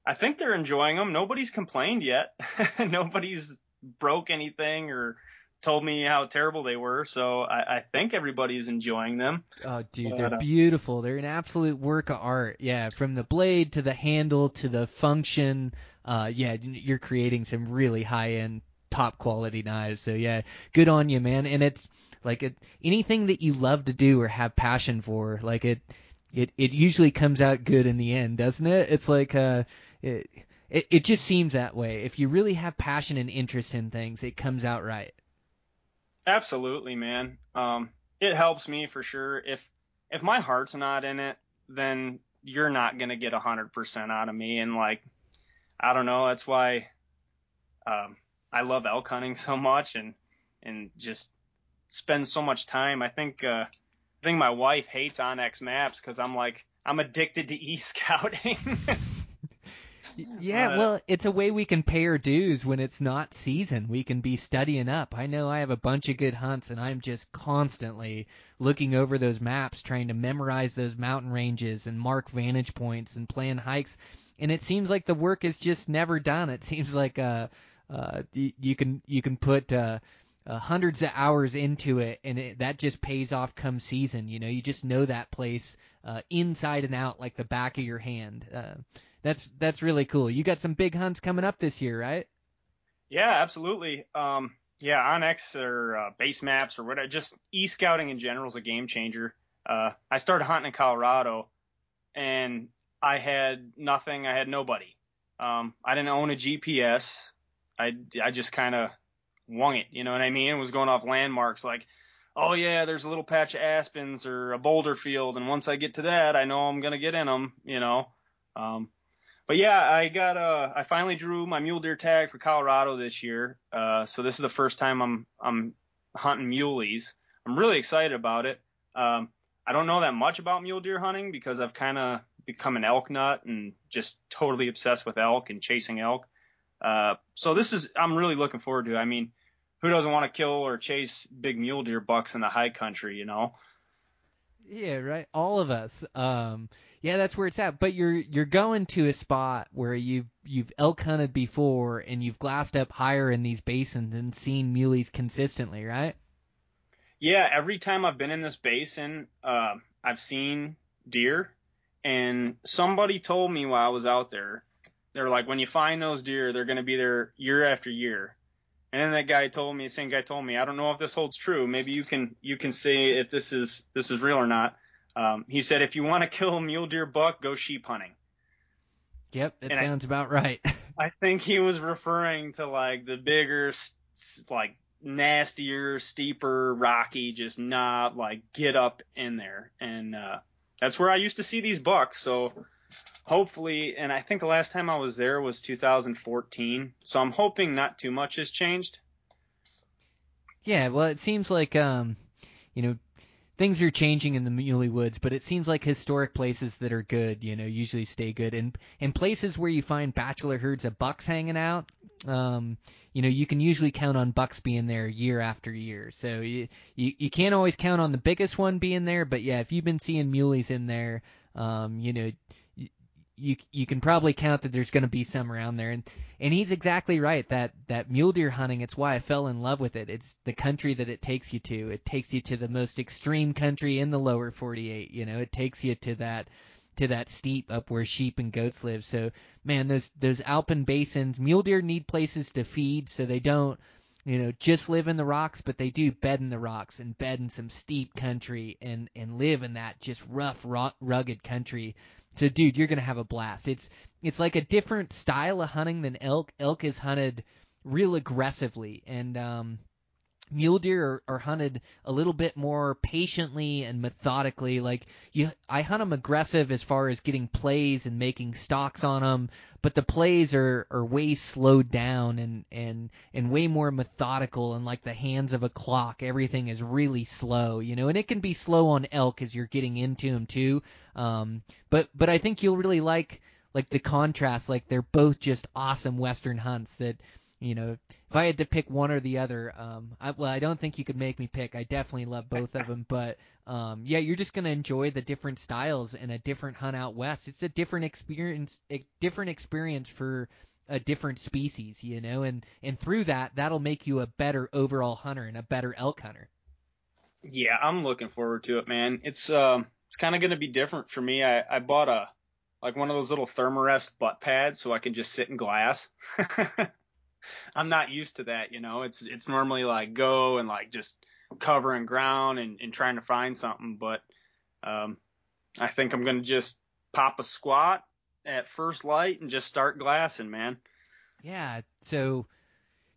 I think they're enjoying them. Nobody's complained yet. [laughs] Nobody's broke anything or told me how terrible they were. So I, I think everybody's enjoying them. Oh, dude, But, they're uh, beautiful. They're an absolute work of art. Yeah, from the blade to the handle to the function. Uh, yeah, you're creating some really high end, top quality knives. So yeah, good on you, man. And it's like it, anything that you love to do or have passion for, like it, it, it usually comes out good in the end, doesn't it? It's like uh, it, it, it just seems that way. If you really have passion and interest in things, it comes out right. Absolutely, man. Um, it helps me for sure. If if my heart's not in it, then you're not gonna get a hundred percent out of me. And like, I don't know. That's why um, I love elk hunting [laughs] so much, and and just spend so much time. I think uh, I think my wife hates onX Maps because I'm like I'm addicted to e scouting. [laughs] Yeah, Uh, well, it's a way we can pay our dues when it's not season. We can be studying up. I know I have a bunch of good hunts, and I'm just constantly looking over those maps, trying to memorize those mountain ranges and mark vantage points and plan hikes. And it seems like the work is just never done. It seems like uh, uh, you, you can you can put uh, uh, hundreds of hours into it, and it, that just pays off come season. You know, you just know that place uh, inside and out like the back of your hand. Uh, that's that's really cool. You got some big hunts coming up this year, right? Yeah, absolutely. Um, yeah, onX or uh, base maps or whatever, just e-scouting in general is a game changer. Uh, I started hunting in Colorado, and I had nothing. I had nobody. Um, I didn't own a GPS. I I just kind of wung it. You know what I mean? It was going off landmarks like, oh yeah, there's a little patch of aspens or a boulder field, and once I get to that, I know I'm gonna get in them. You know. Um, but yeah, I got uh I finally drew my mule deer tag for Colorado this year. Uh so this is the first time I'm I'm hunting muleys. I'm really excited about it. Um I don't know that much about mule deer hunting because I've kind of become an elk nut and just totally obsessed with elk and chasing elk. Uh so this is I'm really looking forward to. it. I mean, who doesn't want to kill or chase big mule deer bucks in the high country, you know? Yeah, right. All of us. Um, yeah, that's where it's at. But you're you're going to a spot where you've you've elk hunted before and you've glassed up higher in these basins and seen muleys consistently, right? Yeah, every time I've been in this basin, uh, I've seen deer, and somebody told me while I was out there, they're like, when you find those deer, they're going to be there year after year. And then that guy told me, the same guy told me, I don't know if this holds true. Maybe you can you can say if this is this is real or not. Um, he said, if you want to kill a mule deer buck, go sheep hunting. Yep, that And I- sounds about right. [laughs] I think he was referring to like the bigger, like nastier, steeper, rocky, just not like get up in there. And, uh, that's where I used to see these bucks. So hopefully, and I think the last time I was there was 2014. So I'm hoping not too much has changed. Yeah, well, it seems like um, you know, things are changing in the Muley Woods, but it seems like historic places that are good, you know, usually stay good, and and places where you find bachelor herds of bucks hanging out, um, you know, you can usually count on bucks being there year after year. So you you, you can't always count on the biggest one being there, but yeah, if you've been seeing muleys in there, um, you know. You, you can probably count that there's going to be some around there, and and he's exactly right. That that mule deer hunting, it's why I fell in love with it. It's the country that it takes you to. It takes you to the most extreme country in the lower 48. You know, it takes you to that to that steep up where sheep and goats live. So man, those those alpine basins, mule deer need places to feed, so they don't you know just live in the rocks, but they do bed in the rocks and bed in some steep country and and live in that just rough, ru- rugged country. So dude, you're gonna have a blast. It's it's like a different style of hunting than elk. Elk is hunted real aggressively, and um, mule deer are, are hunted a little bit more patiently and methodically. Like you, I hunt them aggressive as far as getting plays and making stocks on them, but the plays are are way slowed down and and and way more methodical and like the hands of a clock. Everything is really slow, you know, and it can be slow on elk as you're getting into them too. Um, but but I think you'll really like like the contrast. Like they're both just awesome western hunts that you know if I had to pick one or the other, um, I, well, I don't think you could make me pick. I definitely love both of them, but um, yeah, you're just gonna enjoy the different styles and a different hunt out west. It's a different experience, a different experience for a different species, you know, and and through that, that'll make you a better overall hunter and a better elk hunter. Yeah, I'm looking forward to it, man. It's um, it's kind of to be different for me. I I bought a like one of those little Thermarest butt pads so I can just sit in glass. [laughs] I'm not used to that, you know. It's it's normally like go and like just covering ground and, and trying to find something, but um, I think I'm gonna just pop a squat at first light and just start glassing, man. Yeah. So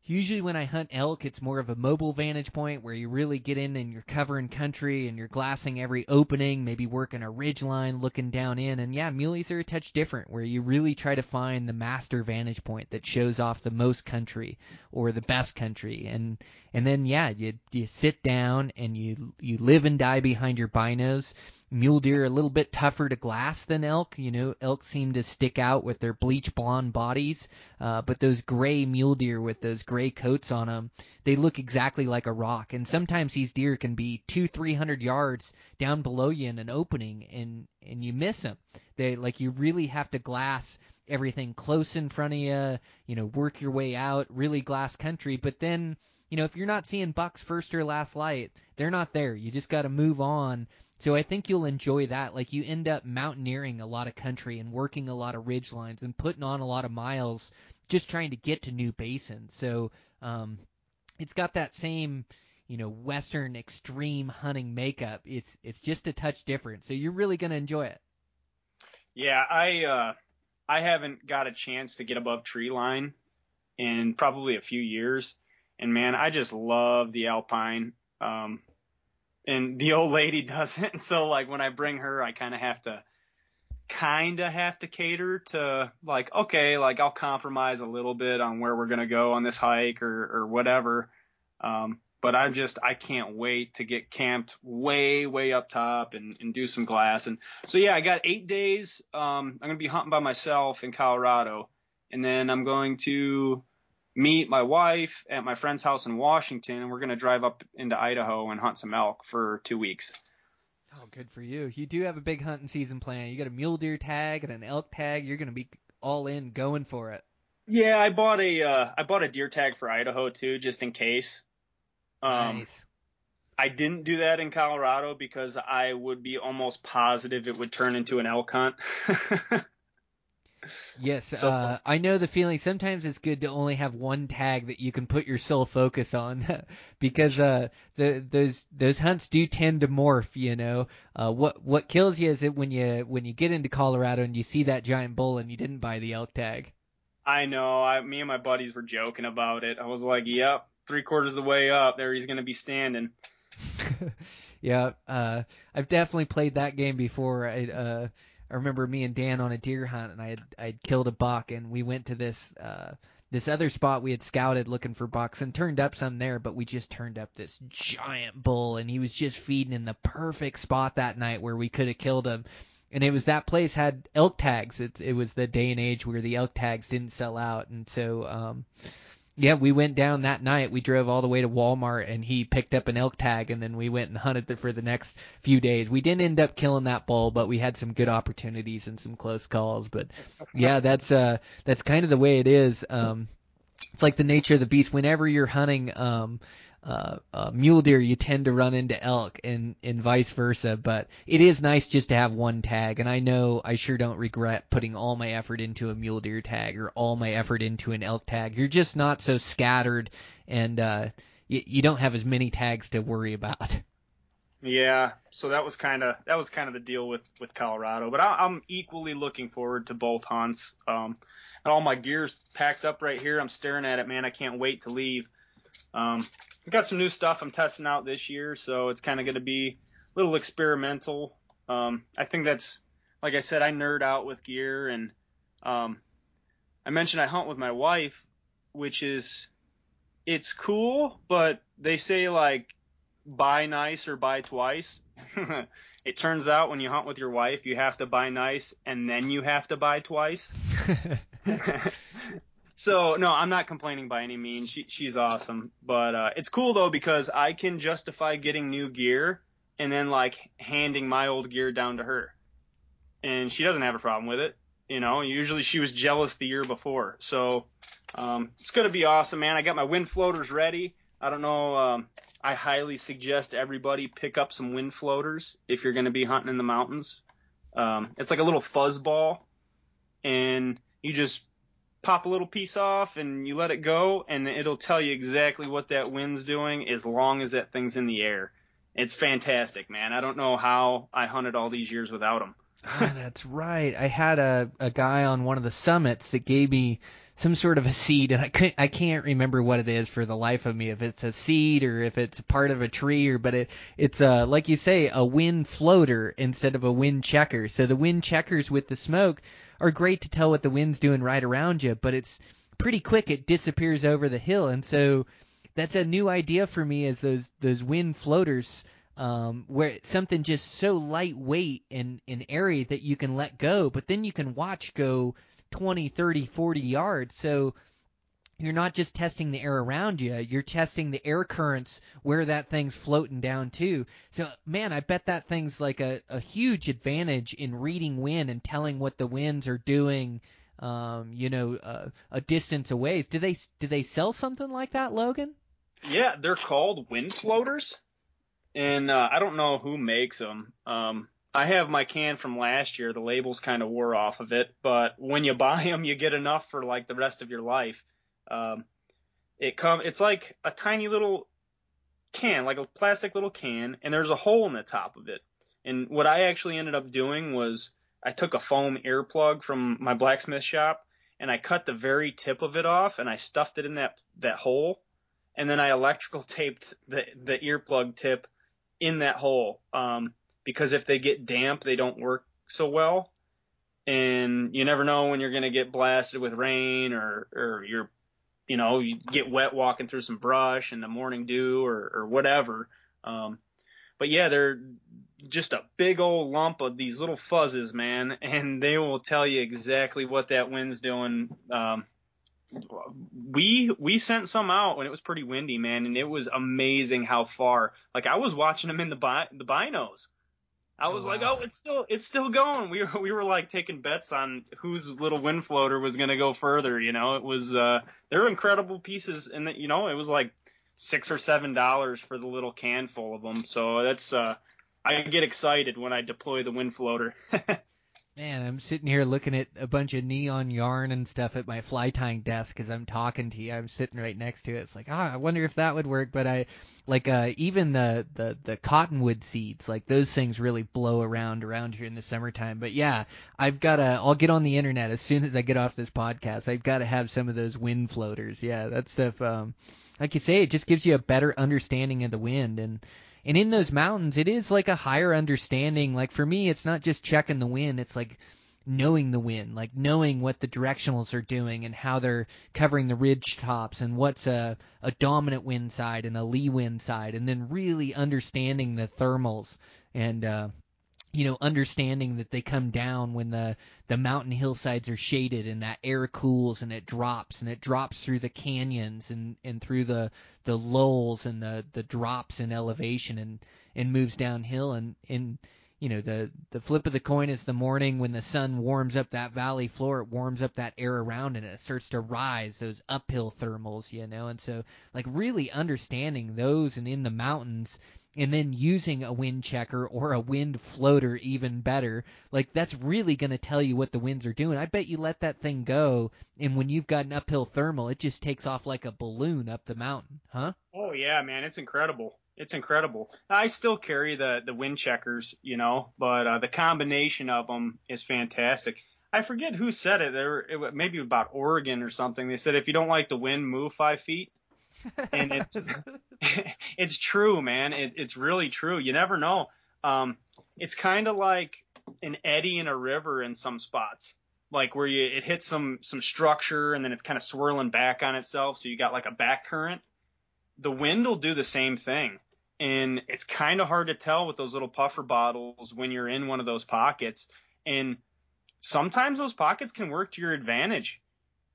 usually when I hunt elk, it's more of a mobile vantage point where you really get in and you're covering country and you're glassing every opening, maybe working a ridge line, looking down in. And yeah, muleys are a touch different where you really try to find the master vantage point that shows off the most country or the best country. And and then yeah, you you sit down and you you live and die behind your binos mule deer are a little bit tougher to glass than elk. You know, elk seem to stick out with their bleach blonde bodies, uh, but those gray mule deer with those gray coats on them, they look exactly like a rock. And sometimes these deer can be two, three hundred yards down below you in an opening, and and you miss them. They like you really have to glass everything close in front of you. You know, work your way out, really glass country. But then you know, if you're not seeing bucks first or last light, they're not there. You just got to move on so I think you'll enjoy that. Like you end up mountaineering a lot of country and working a lot of ridge lines and putting on a lot of miles just trying to get to new basins. So um, it's got that same you know western extreme hunting makeup. It's it's just a touch different. So you're really gonna enjoy it. Yeah, I uh, I haven't got a chance to get above tree line in probably a few years, and man, I just love the alpine. Um, and the old lady [laughs] doesn't. So like when I bring her, I kind of have to kind of have to cater to like okay, like I'll compromise a little bit on where we're gonna go on this hike or or whatever. Um, but I'm just I can't wait to get camped way way up top and and do some glass. And so yeah, I got eight days. Um, I'm gonna be hunting by myself in Colorado, and then I'm going to meet my wife at my friend's house in Washington, and we're going to drive up into Idaho and hunt some elk for two weeks. Oh, good for you. You do have a big hunting season plan. You got a mule deer tag and an elk tag. You're going to be all in going for it. Yeah, I bought a uh, I bought a deer tag for Idaho too, just in case. Um, nice. I didn't do that in Colorado because I would be almost positive it would turn into an elk hunt. [laughs] Yes, so, uh, I know the feeling. Sometimes it's good to only have one tag that you can put your sole focus on, [laughs] because uh, the those those hunts do tend to morph. You know, uh, what what kills you is it when you when you get into Colorado and you see that giant bull and you didn't buy the elk tag. I know. I me and my buddies were joking about it. I was like, "Yep, three quarters of the way up, there he's gonna be standing." [laughs] yeah, uh, I've definitely played that game before. I, uh, I remember me and Dan on a deer hunt, and I had I'd killed a buck, and we went to this uh, this other spot we had scouted looking for bucks, and turned up some there, but we just turned up this giant bull, and he was just feeding in the perfect spot that night where we could have killed him. And it was that place had elk tags. It, it was the day and age where the elk tags didn't sell out, and so um, yeah, we went down that night. We drove all the way to Walmart and he picked up an elk tag and then we went and hunted for the next few days. We didn't end up killing that bull, but we had some good opportunities and some close calls. But yeah, that's uh that's kind of the way it is. Um it's like the nature of the beast. Whenever you're hunting um uh, uh, mule deer, you tend to run into elk, and and vice versa. But it is nice just to have one tag, and I know I sure don't regret putting all my effort into a mule deer tag or all my effort into an elk tag. You're just not so scattered, and uh, you, you don't have as many tags to worry about. Yeah, so that was kind of that was kind of the deal with with Colorado, but I, I'm equally looking forward to both hunts. Um, and all my gear's packed up right here. I'm staring at it, man. I can't wait to leave. Um, I've got some new stuff I'm testing out this year, so it's kind of going to be a little experimental. Um, I think that's, like I said, I nerd out with gear, and um, I mentioned I hunt with my wife, which is, it's cool, but they say like buy nice or buy twice. [laughs] it turns out when you hunt with your wife, you have to buy nice and then you have to buy twice. [laughs] [laughs] So no, I'm not complaining by any means. She, she's awesome, but uh, it's cool though because I can justify getting new gear and then like handing my old gear down to her, and she doesn't have a problem with it. You know, usually she was jealous the year before. So um, it's gonna be awesome, man. I got my wind floaters ready. I don't know. Um, I highly suggest everybody pick up some wind floaters if you're gonna be hunting in the mountains. Um, it's like a little fuzz ball, and you just pop a little piece off and you let it go, and it'll tell you exactly what that wind's doing as long as that thing's in the air. It's fantastic, man. I don't know how I hunted all these years without them. ah, that's right. I had a a guy on one of the summits that gave me some sort of a seed, and I can't I can't remember what it is for the life of me. If it's a seed or if it's part of a tree, or but it it's a like you say a wind floater instead of a wind checker. So the wind checkers with the smoke are great to tell what the wind's doing right around you, but it's pretty quick. It disappears over the hill, and so that's a new idea for me. Is those those wind floaters um, where something just so lightweight and, and airy that you can let go, but then you can watch go 20, 30, 40 yards. So you're not just testing the air around you, you're testing the air currents where that thing's floating down to. So, man, I bet that thing's like a, a huge advantage in reading wind and telling what the winds are doing. Um, you know, uh, a distance away. Do they do they sell something like that, Logan? Yeah, they're called wind floaters, and uh, I don't know who makes them. Um, I have my can from last year. The labels kind of wore off of it, but when you [laughs] buy them, you get enough for like the rest of your life. Um, it come, it's like a tiny little can, like a plastic little can, and there's a hole in the top of it. And what I actually ended up doing was I took a foam earplug from my blacksmith shop and I cut the very tip of it off and I stuffed it in that that hole, and then I electrical taped the the earplug tip in that hole. Um, because if they get damp, they don't work so well. And you never know when you're going to get blasted with rain or, or you're, you know, you get wet walking through some brush in the morning dew or, or whatever. Um, but yeah, they're just a big old lump of these little fuzzes, man, [laughs] and they will tell you exactly what that wind's doing. Um, we we sent some out when it was pretty windy, man, and it was amazing how far. Like I was watching them in the bi- the binos. I was Oh, like, wow. oh, it's still it's still going. We were [laughs] we were like taking bets on whose little wind floater was gonna go further. You know, it was uh they're incredible pieces, and that you know it was like six or seven dollars for the little can full of them. So that's uh I get excited when I deploy the wind floater. [laughs] Man, I'm sitting here looking at a bunch of neon yarn and stuff at my fly tying desk as I'm talking to you. I'm sitting right next to it. It's like, ah, I wonder if that would work. But I, like, uh, even the, the, the cottonwood seeds, like those things really blow around around here in the summertime. But yeah, I've got to, I'll get on the internet as soon as I get off this podcast. I've got to have some of those wind floaters. Yeah, that stuff, um, like you say, it just gives you a better understanding of the wind and, and in those mountains, it is like a higher understanding. Like for me, it's not just checking the wind, it's like knowing the wind, like knowing what the directionals are doing and how they're covering the ridge tops and what's a, a dominant wind side and a lee wind side, and then really understanding the thermals and, uh, you know, understanding that they come down when the the mountain hillsides are shaded and that air cools and it drops and it drops through the canyons and and through the the lulls and the the drops in elevation and and moves downhill. And and you know the the flip of the coin is the morning when the sun warms up that valley floor it warms up that air around and it starts to rise those uphill thermals you know? And so like really understanding those and in the mountains and then using a wind checker or a wind floater even better like that's really going to tell you what the winds are doing i bet you let that thing go and when you've got an uphill thermal it just takes off like a balloon up the mountain huh Oh yeah, man, it's incredible. It's incredible. I still carry the the wind checkers, you know, but uh, the combination of them is fantastic. I forget who said it. There, it maybe about Oregon or something. They said if you don't like the wind, move five feet. And it's [laughs] [laughs] it's true, man. It, it's really true. You never know. Um, it's kind of like an eddy in a river in some spots, like where you it hits some some structure and then it's kind of swirling back on itself, so you got like a back current the wind will do the same thing. And it's kind of hard to tell with those little puffer bottles when you're in one of those pockets. And sometimes those pockets can work to your advantage.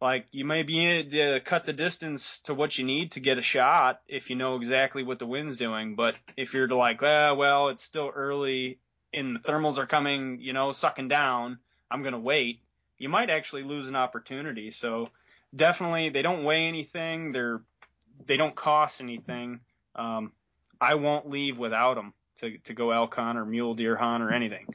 Like you may be able to cut the distance to what you need to get a shot if you know exactly what the wind's doing. But if you're like, ah, well, it's still early and the thermals are coming, you know, sucking down, I'm to wait. you might actually lose an opportunity. So definitely, they don't weigh anything. They're they don't cost anything. Um, I won't leave without them to to go elk hunt or mule deer hunt or anything.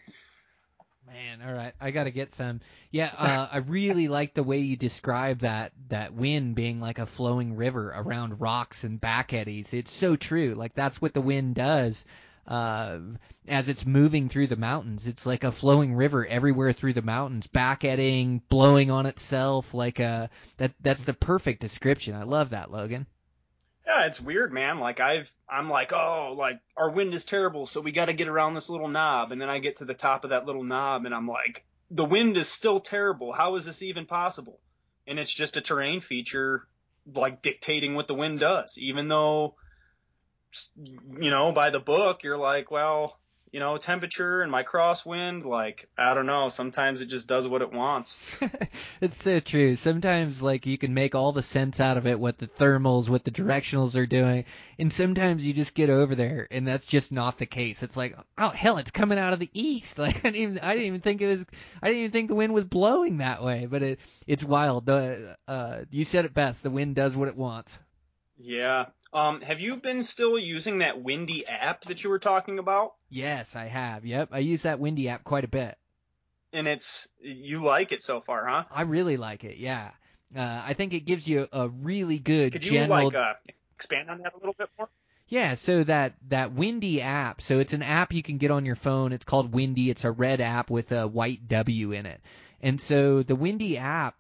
Man, all right, I got to get some. Yeah, [laughs] uh, I really like the way you describe that that wind being like a flowing river around rocks and back eddies. It's so true. Like that's what the wind does. Uh, as it's moving through the mountains, it's like a flowing river everywhere through the mountains, back eddying, blowing on itself. Like a that that's the perfect description. I love that, Logan. Yeah, it's weird, man. Like I've, I'm like, oh, like our wind is terrible, so we got to get around this little knob, and then I get to the top of that little knob, and I'm like, the wind is still terrible. How is this even possible? And it's just a terrain feature, like dictating what the wind does. Even though, you know, by the book, you're like, well, you know, temperature and my crosswind, like, I don't know, sometimes it just does what it wants. [laughs] it's so true. Sometimes, like, you can make all the sense out of it, what the thermals, what the directionals are doing, and sometimes you just get over there, and that's just not the case. It's like, oh, hell, it's coming out of the east. [laughs] Like, I didn't even, I didn't even think it was, I didn't even think the wind was blowing that way, but it, it's wild. The, uh, you said it best. The wind does what it wants. Yeah. Um, have you been still using that Windy app that you were talking about? Yes, I have. Yep, I use that Windy app quite a bit. And it's you like it so far, huh? I really like it. Yeah, uh, I think it gives you a really good Could general. you like uh, expand on that a little bit more? Yeah, so that that Windy app, so it's an app you can get on your phone. It's called Windy. It's a red app with a white W in it. And so the Windy app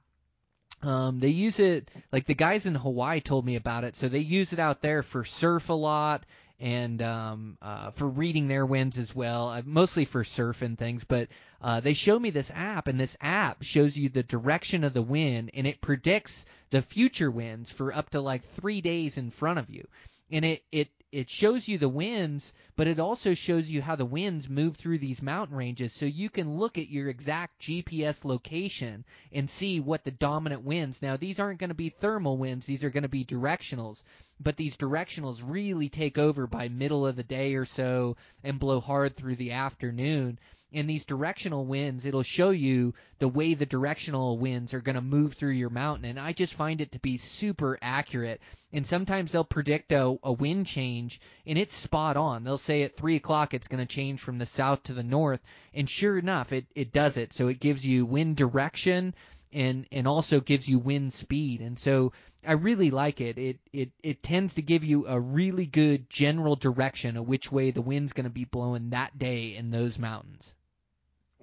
um, they use it like the guys in Hawaii told me about it. So they use it out there for surf a lot and um, uh, for reading their winds as well, uh, mostly for surf and things. But uh, they show me this app, and this app shows you the direction of the wind, and it predicts the future winds for up to like three days in front of you. And it it it shows you the winds, but it also shows you how the winds move through these mountain ranges. So you can look at your exact GPS location and see what the dominant winds. Now, these aren't going to be thermal winds, these are going to be directionals, but these directionals really take over by middle of the day or so and blow hard through the afternoon in these directional winds, it'll show you the way the directional winds are going to move through your mountain. And I just find it to be super accurate. And sometimes they'll predict a, a wind change, and it's spot on. They'll say at 3 o'clock it's going to change from the south to the north. And sure enough, it, it does it. So it gives you wind direction and and also gives you wind speed. And so I really like it. It it it tends to give you a really good general direction of which way the wind's going to be blowing that day in those mountains.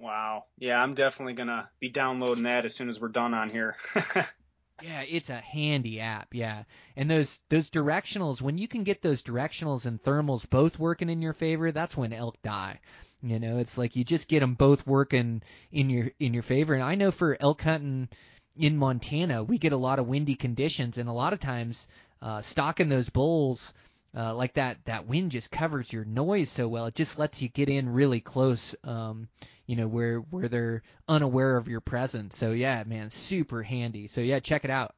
Wow. Yeah, I'm definitely gonna be downloading that as soon as we're done on here. [laughs] yeah, it's a handy app. Yeah, and those those directionals when you can get those directionals and thermals both working in your favor, that's when elk die. You know, it's like you just get them both working in your in your favor. And I know for elk hunting in Montana, we get a lot of windy conditions, and a lot of times uh, stalking those bulls uh, like that that wind just covers your noise so well. It just lets you get in really close, um, you know, where where they're unaware of your presence. So yeah, man, super handy. So yeah, check it out.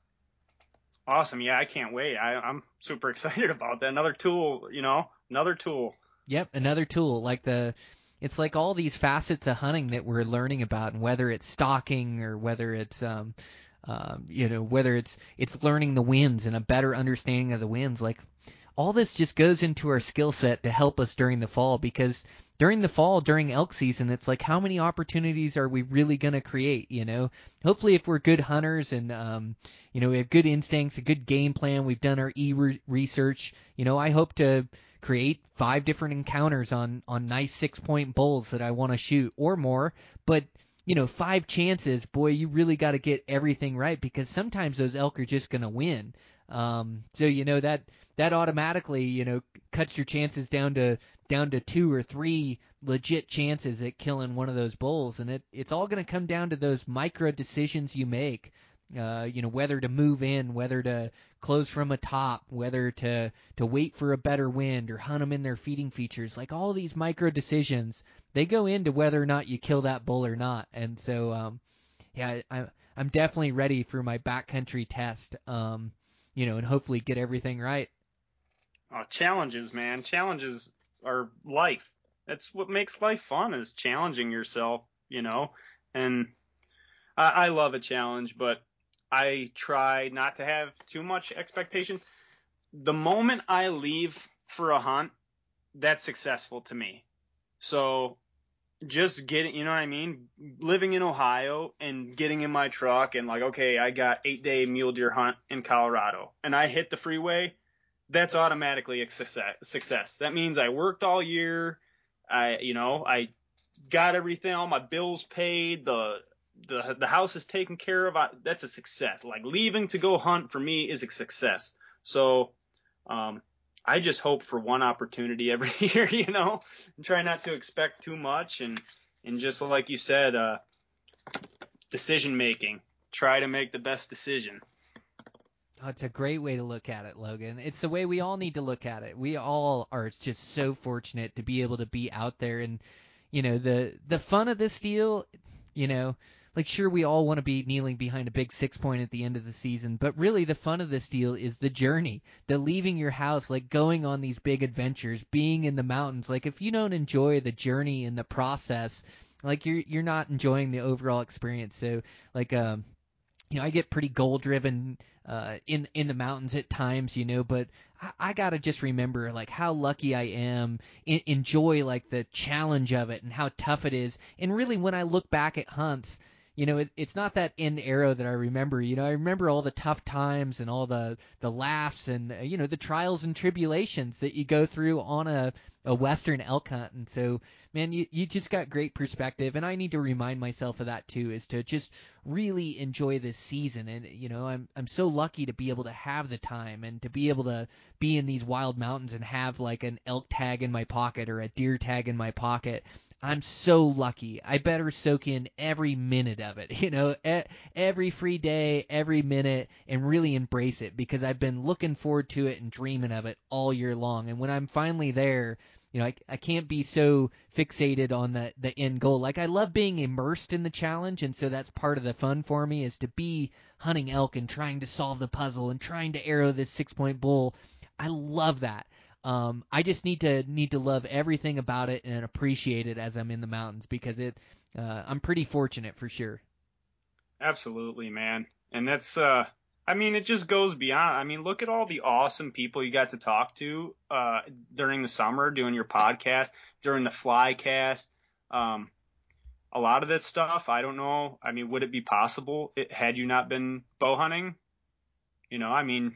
Awesome. Yeah, I can't wait. I, I'm super [laughs] excited about that. Another tool, you know, another tool. Yep, another tool like the. It's like all these facets of hunting that we're learning about, and whether it's stalking or whether it's um, um, you know, whether it's it's learning the winds and a better understanding of the winds. Like all this just goes into our skill set to help us during the fall because during the fall during elk season it's like how many opportunities are we really going to create you know? Hopefully if we're good hunters and um you know we have good instincts a good game plan we've done our e research you know i hope to create five different encounters on on nice six point bulls that i want to shoot or more. But you know five chances boy you really got to get everything right because sometimes those elk are just going to win. Um so you know that that automatically, you know, cuts your chances down to down to two or three legit chances at killing one of those bulls, and it it's all going to come down to those micro decisions you make. Uh, you know, whether to move in, whether to close from a top, whether to to wait for a better wind or hunt them in their feeding features. Like all these micro decisions, they go into whether or not you kill that bull or not. And so, um, yeah, I, I'm definitely ready for my backcountry test. Um, you know, and hopefully get everything right. Oh, challenges, man. Challenges are life. That's what makes life fun is challenging yourself, you know. And I, I love a challenge, but I try not to have too much expectations. The moment I leave for a hunt, that's successful to me. So just getting, you know what I mean? Living in Ohio and getting in my truck and like, okay, I got eight day mule deer hunt in Colorado and I hit the freeway. That's automatically a success. Success. That means I worked all year. I, you know, I got everything, all my bills paid. The the the house is taken care of. I, that's a success. Like leaving to go hunt for me is a success. So, um, I just hope for one opportunity every [laughs] year, you know, and try not to expect too much and, and just like you said, uh, decision making, try to make the best decision. Oh, it's a great way to look at it, Logan. It's the way we all need to look at it. We all are just so fortunate to be able to be out there and, you know, the the fun of this deal, you know, like sure we all want to be kneeling behind a big six point at the end of the season, but really the fun of this deal is the journey, the leaving your house, like going on these big adventures, being in the mountains. Like if you don't enjoy the journey and the process, like you're you're not enjoying the overall experience. So like um you know, I get pretty goal driven uh, in in the mountains at times, you know, but I, I gotta just remember like how lucky I am, in, enjoy like the challenge of it and how tough it is, and really when I look back at hunts, you know, it, it's not that end arrow that I remember. You know, I remember all the tough times and all the the laughs and uh, you know the trials and tribulations that you go through on a a western elk hunt. And so, man, you you just got great perspective, and I need to remind myself of that too, is to just really enjoy this season. And you know, I'm I'm so lucky to be able to have the time and to be able to be in these wild mountains and have like an elk tag in my pocket or a deer tag in my pocket I'm so lucky. I better soak in every minute of it, [laughs] you know, every free day, every minute, and really embrace it because I've been looking forward to it and dreaming of it all year long. And when I'm finally there, you know, I, I can't be so fixated on the, the end goal. Like, I love being immersed in the challenge, and so that's part of the fun for me is to be hunting elk and trying to solve the puzzle and trying to arrow this six point bull. I love that. Um, I just need to need to love everything about it and appreciate it as I'm in the mountains because it. Uh, I'm pretty fortunate for sure. Absolutely, man. And that's uh I mean it just goes beyond. I mean, look at all the awesome people you got to talk to uh during the summer doing your podcast, during the flycast. Um a lot of this stuff, I don't know. I mean, would it be possible it, had you not been bow hunting? You know, I mean,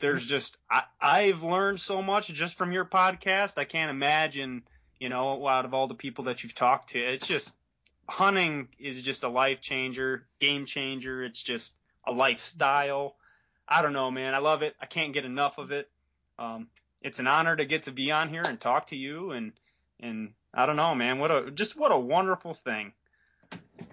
there's just I, I've learned so much just from your podcast. I can't imagine, you know, out of all the people that you've talked to, it's just hunting is just a life changer, game changer. It's just a lifestyle. I don't know, man. I love it. I can't get enough of it. Um, it's an honor to get to be on here and talk to you and and I don't know, man. What a just what a wonderful thing.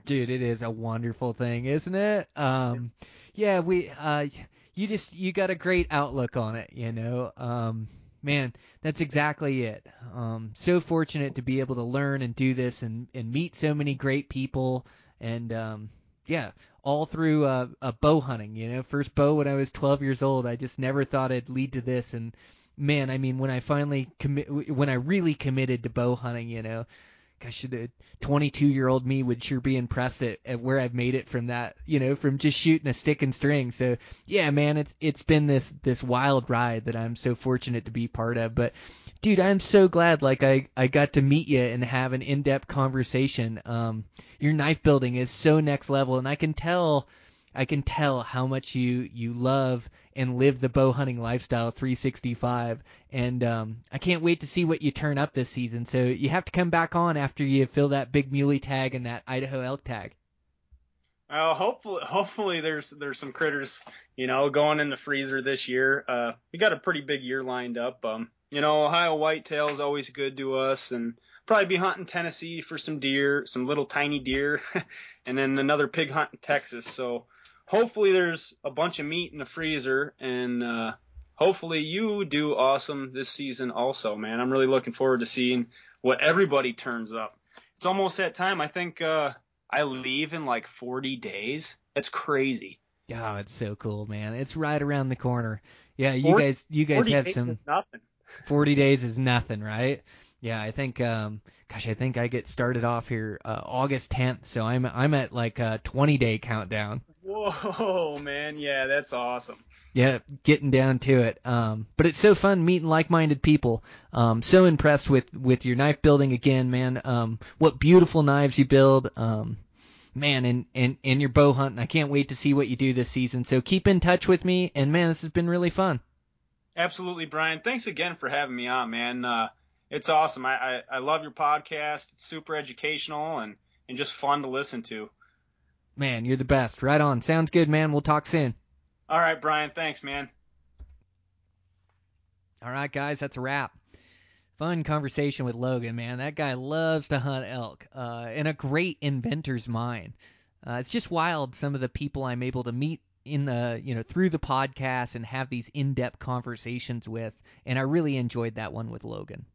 Dude, it is a wonderful thing, isn't it? Um, yeah, we uh you just you got a great outlook on it, you know. Um, man, that's exactly it. Um, so fortunate to be able to learn and do this and and meet so many great people and um, yeah, all through uh, uh, bow hunting. You know, first bow when I was 12 years old. I just never thought it'd lead to this and man, I mean, when I finally commit, when I really committed to bow hunting, you know, gosh, the 22 year old me would sure be impressed at, at where I've made it from that, you know, from just shooting a stick and string. So yeah, man, it's, it's been this, this wild ride that I'm so fortunate to be part of. But dude, I'm so glad like I, I got to meet you and have an in-depth conversation. Um, your knife building is so next level and I can tell, I can tell how much you, you love and live the bow hunting lifestyle 365. And um, I can't wait to see what you turn up this season. So you have to come back on after you fill that big muley tag and that Idaho elk tag. Well, hopefully, [laughs] hopefully there's there's some critters, you know, going in the freezer this year. Uh, we got a pretty big year lined up. Um, you know, Ohio whitetail is always good to us, and probably be hunting Tennessee for some deer, some little tiny deer, [laughs] and then another pig hunt in Texas. So hopefully there's a bunch of meat in the freezer and uh, hopefully you do awesome this season also, man. I'm really looking forward to seeing what everybody turns up. It's almost that time. I think uh, I leave in like 40 days. that's crazy. Oh, it's so cool, man. It's right around the corner. Yeah, you 40, guys you guys have some nothing. 40 days is nothing, right? Yeah, I think, um, gosh, I think I get started off here uh, August 10th, so I'm I'm at like a 20 day countdown. Whoa, man, yeah, that's awesome. Yeah, getting down to it. Um, but it's so fun meeting like-minded people. Um, so impressed with with your knife building again, man. Um, what beautiful knives you build. Um, man, and and and your bow hunting. I can't wait to see what you do this season. So keep in touch with me, and man, this has been really fun. Absolutely, Brian. Thanks again for having me on, man. Uh, it's awesome. I, I, I love your podcast. It's super educational and, and just fun to listen to. Man, you're the best. Right on. Sounds good, man. We'll talk soon. All right, Brian. Thanks, man. All right, guys. That's a wrap. Fun conversation with Logan, man. That guy loves to hunt elk, uh, and a great inventor's mind. Uh, it's just wild some of the people I'm able to meet in the you know through the podcast and have these in-depth conversations with, and I really enjoyed that one with Logan.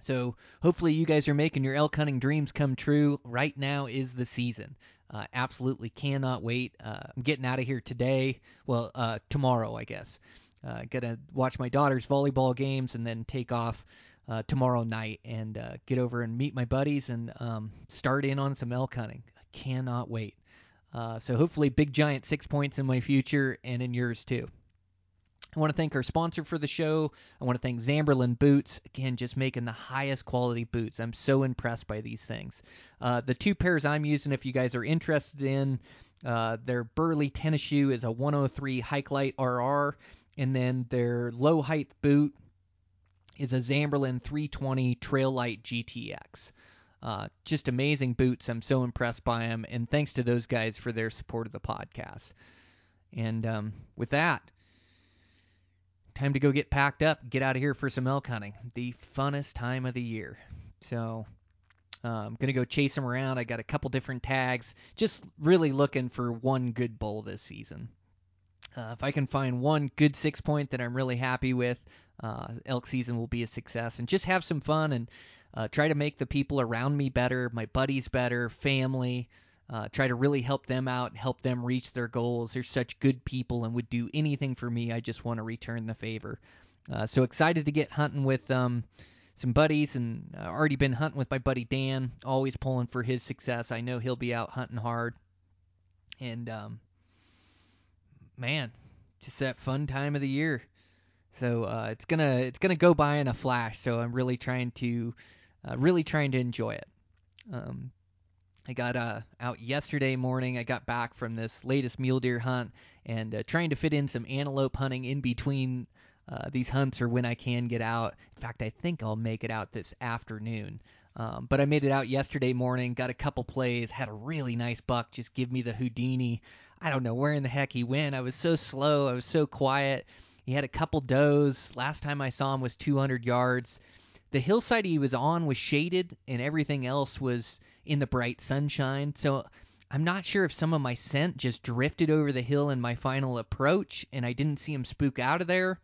So hopefully you guys are making your elk hunting dreams come true. Right now is the season. Uh, absolutely cannot wait. Uh, I'm getting out of here today. Well, uh, tomorrow, I guess. Uh, gonna watch my daughter's volleyball games and then take off uh, tomorrow night and uh, get over and meet my buddies and um, start in on some elk hunting. I cannot wait. So hopefully, big giant six points in my future and in yours too. I want to thank our sponsor for the show. I want to thank Zamberlan Boots. Again, just making the highest quality boots. I'm so impressed by these things. Uh, the two pairs I'm using, if you guys are interested in, uh, their Burley tennis shoe is a 103 Hike Lite RR, and then their low height boot is a Zamberlan 320 Trail Lite GTX. Uh, just amazing boots. I'm so impressed by them, and thanks to those guys for their support of the podcast. And um, with that, time to go get packed up, get out of here for some elk hunting. The funnest time of the year. So I'm gonna go chase them around. I got a couple different tags. Just really looking for one good bull this season. Uh, if I can find one good six point that I'm really happy with, uh, elk season will be a success. And just have some fun and uh, try to make the people around me better, my buddies better, family. Uh, try to really help them out, help them reach their goals. They're such good people and would do anything for me. I just want to return the favor. Uh, so excited to get hunting with um, some buddies, and uh, already been hunting with my buddy Dan. Always pulling for his success. I know he'll be out hunting hard, and um, man, just that fun time of the year. So uh, it's gonna it's gonna go by in a flash. So I'm really trying to uh, really trying to enjoy it. Um, I got uh, out yesterday morning. I got back from this latest mule deer hunt and uh, trying to fit in some antelope hunting in between uh, these hunts or when I can get out. In fact, I think I'll make it out this afternoon. Um, but I made it out yesterday morning, got a couple plays, had a really nice buck just give me the Houdini. I don't know where in the heck he went. I was so slow, I was so quiet. He had a couple does. Last time I saw him was 200 yards. The hillside he was on was shaded, and everything else was in the bright sunshine. So I'm not sure if some of my scent just drifted over the hill in my final approach and I didn't see him spook out of there,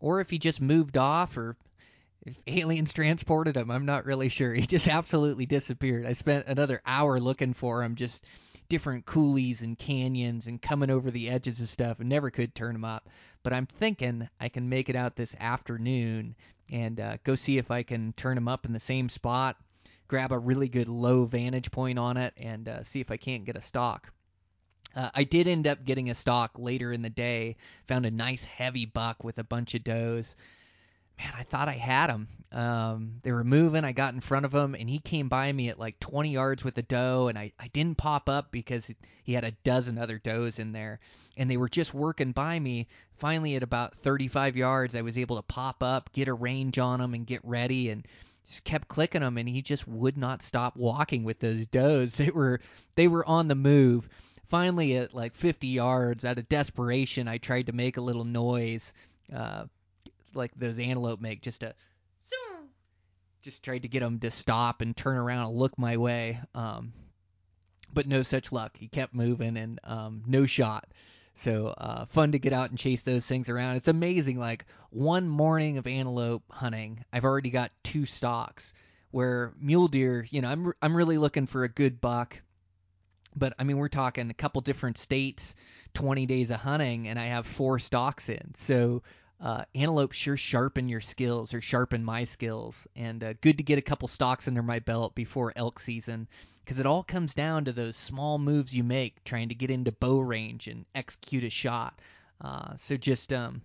or if he just moved off, or if aliens transported him. I'm not really sure. [laughs] He just absolutely disappeared. I spent another hour looking for him, just different coulees and canyons and coming over the edges of stuff, and never could turn him up. But I'm thinking I can make it out this afternoon and uh, go see if I can turn him up in the same spot grab a really good low vantage point on it and uh, see if I can't get a stock. Uh, I did end up getting a stock later in the day. Found a nice heavy buck with a bunch of does. Man, I thought I had him. Um, they were moving. I got in front of him, and he came by me at like 20 yards with a doe, and I, I didn't pop up because he had a dozen other does in there, and they were just working by me. Finally, at about 35 yards, I was able to pop up, get a range on him, and get ready, and just kept clicking them and he just would not stop walking with those does. [laughs] They were they were on the move. Finally at like 50 yards out of desperation i tried to make a little noise uh, like those antelope make just to just tried to get him to stop and turn around and look my way um, but no such luck. He kept moving and um, no shot so uh, fun to get out and chase those things around. It's amazing. Like one morning of antelope hunting, I've already got two stocks. Where mule deer, you know, I'm I'm really looking for a good buck, but I mean we're talking a couple different states, 20 days of hunting, and I have four stocks in. So uh, antelope sure sharpen your skills or sharpen my skills. And uh, good to get a couple stalks under my belt before elk season because it all comes down to those small moves you make trying to get into bow range and execute a shot. Uh, so just um,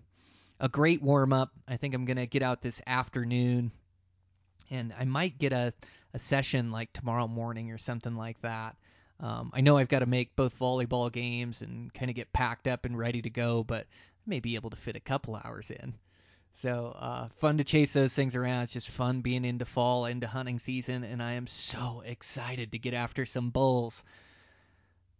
a great warm up. I think I'm gonna get out this afternoon, and I might get a, a session like tomorrow morning or something like that. Um, I know I've got to make both volleyball games and kind of get packed up and ready to go, but I may be able to fit a couple hours in. So uh, fun to chase those things around. It's just fun being into fall, into hunting season, and I am so excited to get after some bulls.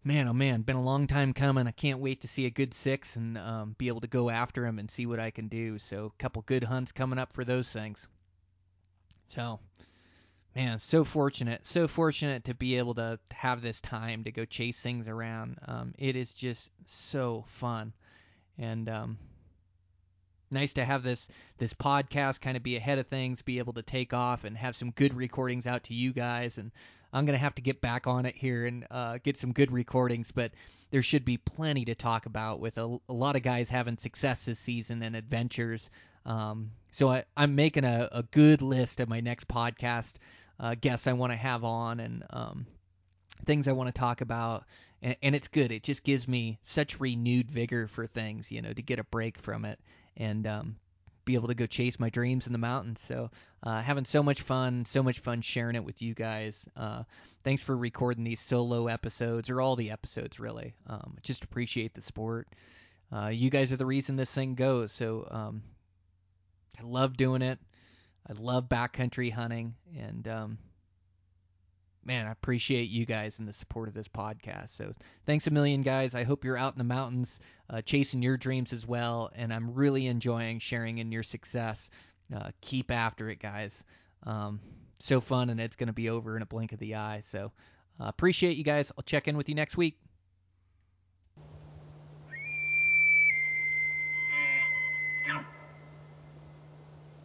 Man, oh man, been a long time coming. I can't wait to see a good six and um, be able to go after them and see what I can do. So, a couple good hunts coming up for those things. So, man, so fortunate, so fortunate to be able to have this time to go chase things around. Um, it is just so fun, and um, nice to have this this podcast kind of be ahead of things, be able to take off and have some good recordings out to you guys. And I'm gonna have to get back on it here and uh, get some good recordings, but there should be plenty to talk about with a, a lot of guys having success this season and adventures. Um, so I, am making a, a, good list of my next podcast uh, guests I want to have on and um, things I want to talk about. And, and, it's good. It just gives me such renewed vigor for things, you know, to get a break from it and um, be able to go chase my dreams in the mountains. So, uh, having so much fun, so much fun sharing it with you guys. Uh, thanks for recording these solo episodes or all the episodes, really. Um, just appreciate the support. Uh, you guys are the reason this thing goes. So, um, I love doing it. I love backcountry hunting, and um, man, I appreciate you guys and the support of this podcast. So thanks a million, guys. I hope you're out in the mountains uh, chasing your dreams as well. And I'm really enjoying sharing in your success. Uh, keep after it, guys. Um, so fun, and it's going to be over in a blink of the eye. So uh, appreciate you guys. I'll check in with you next week.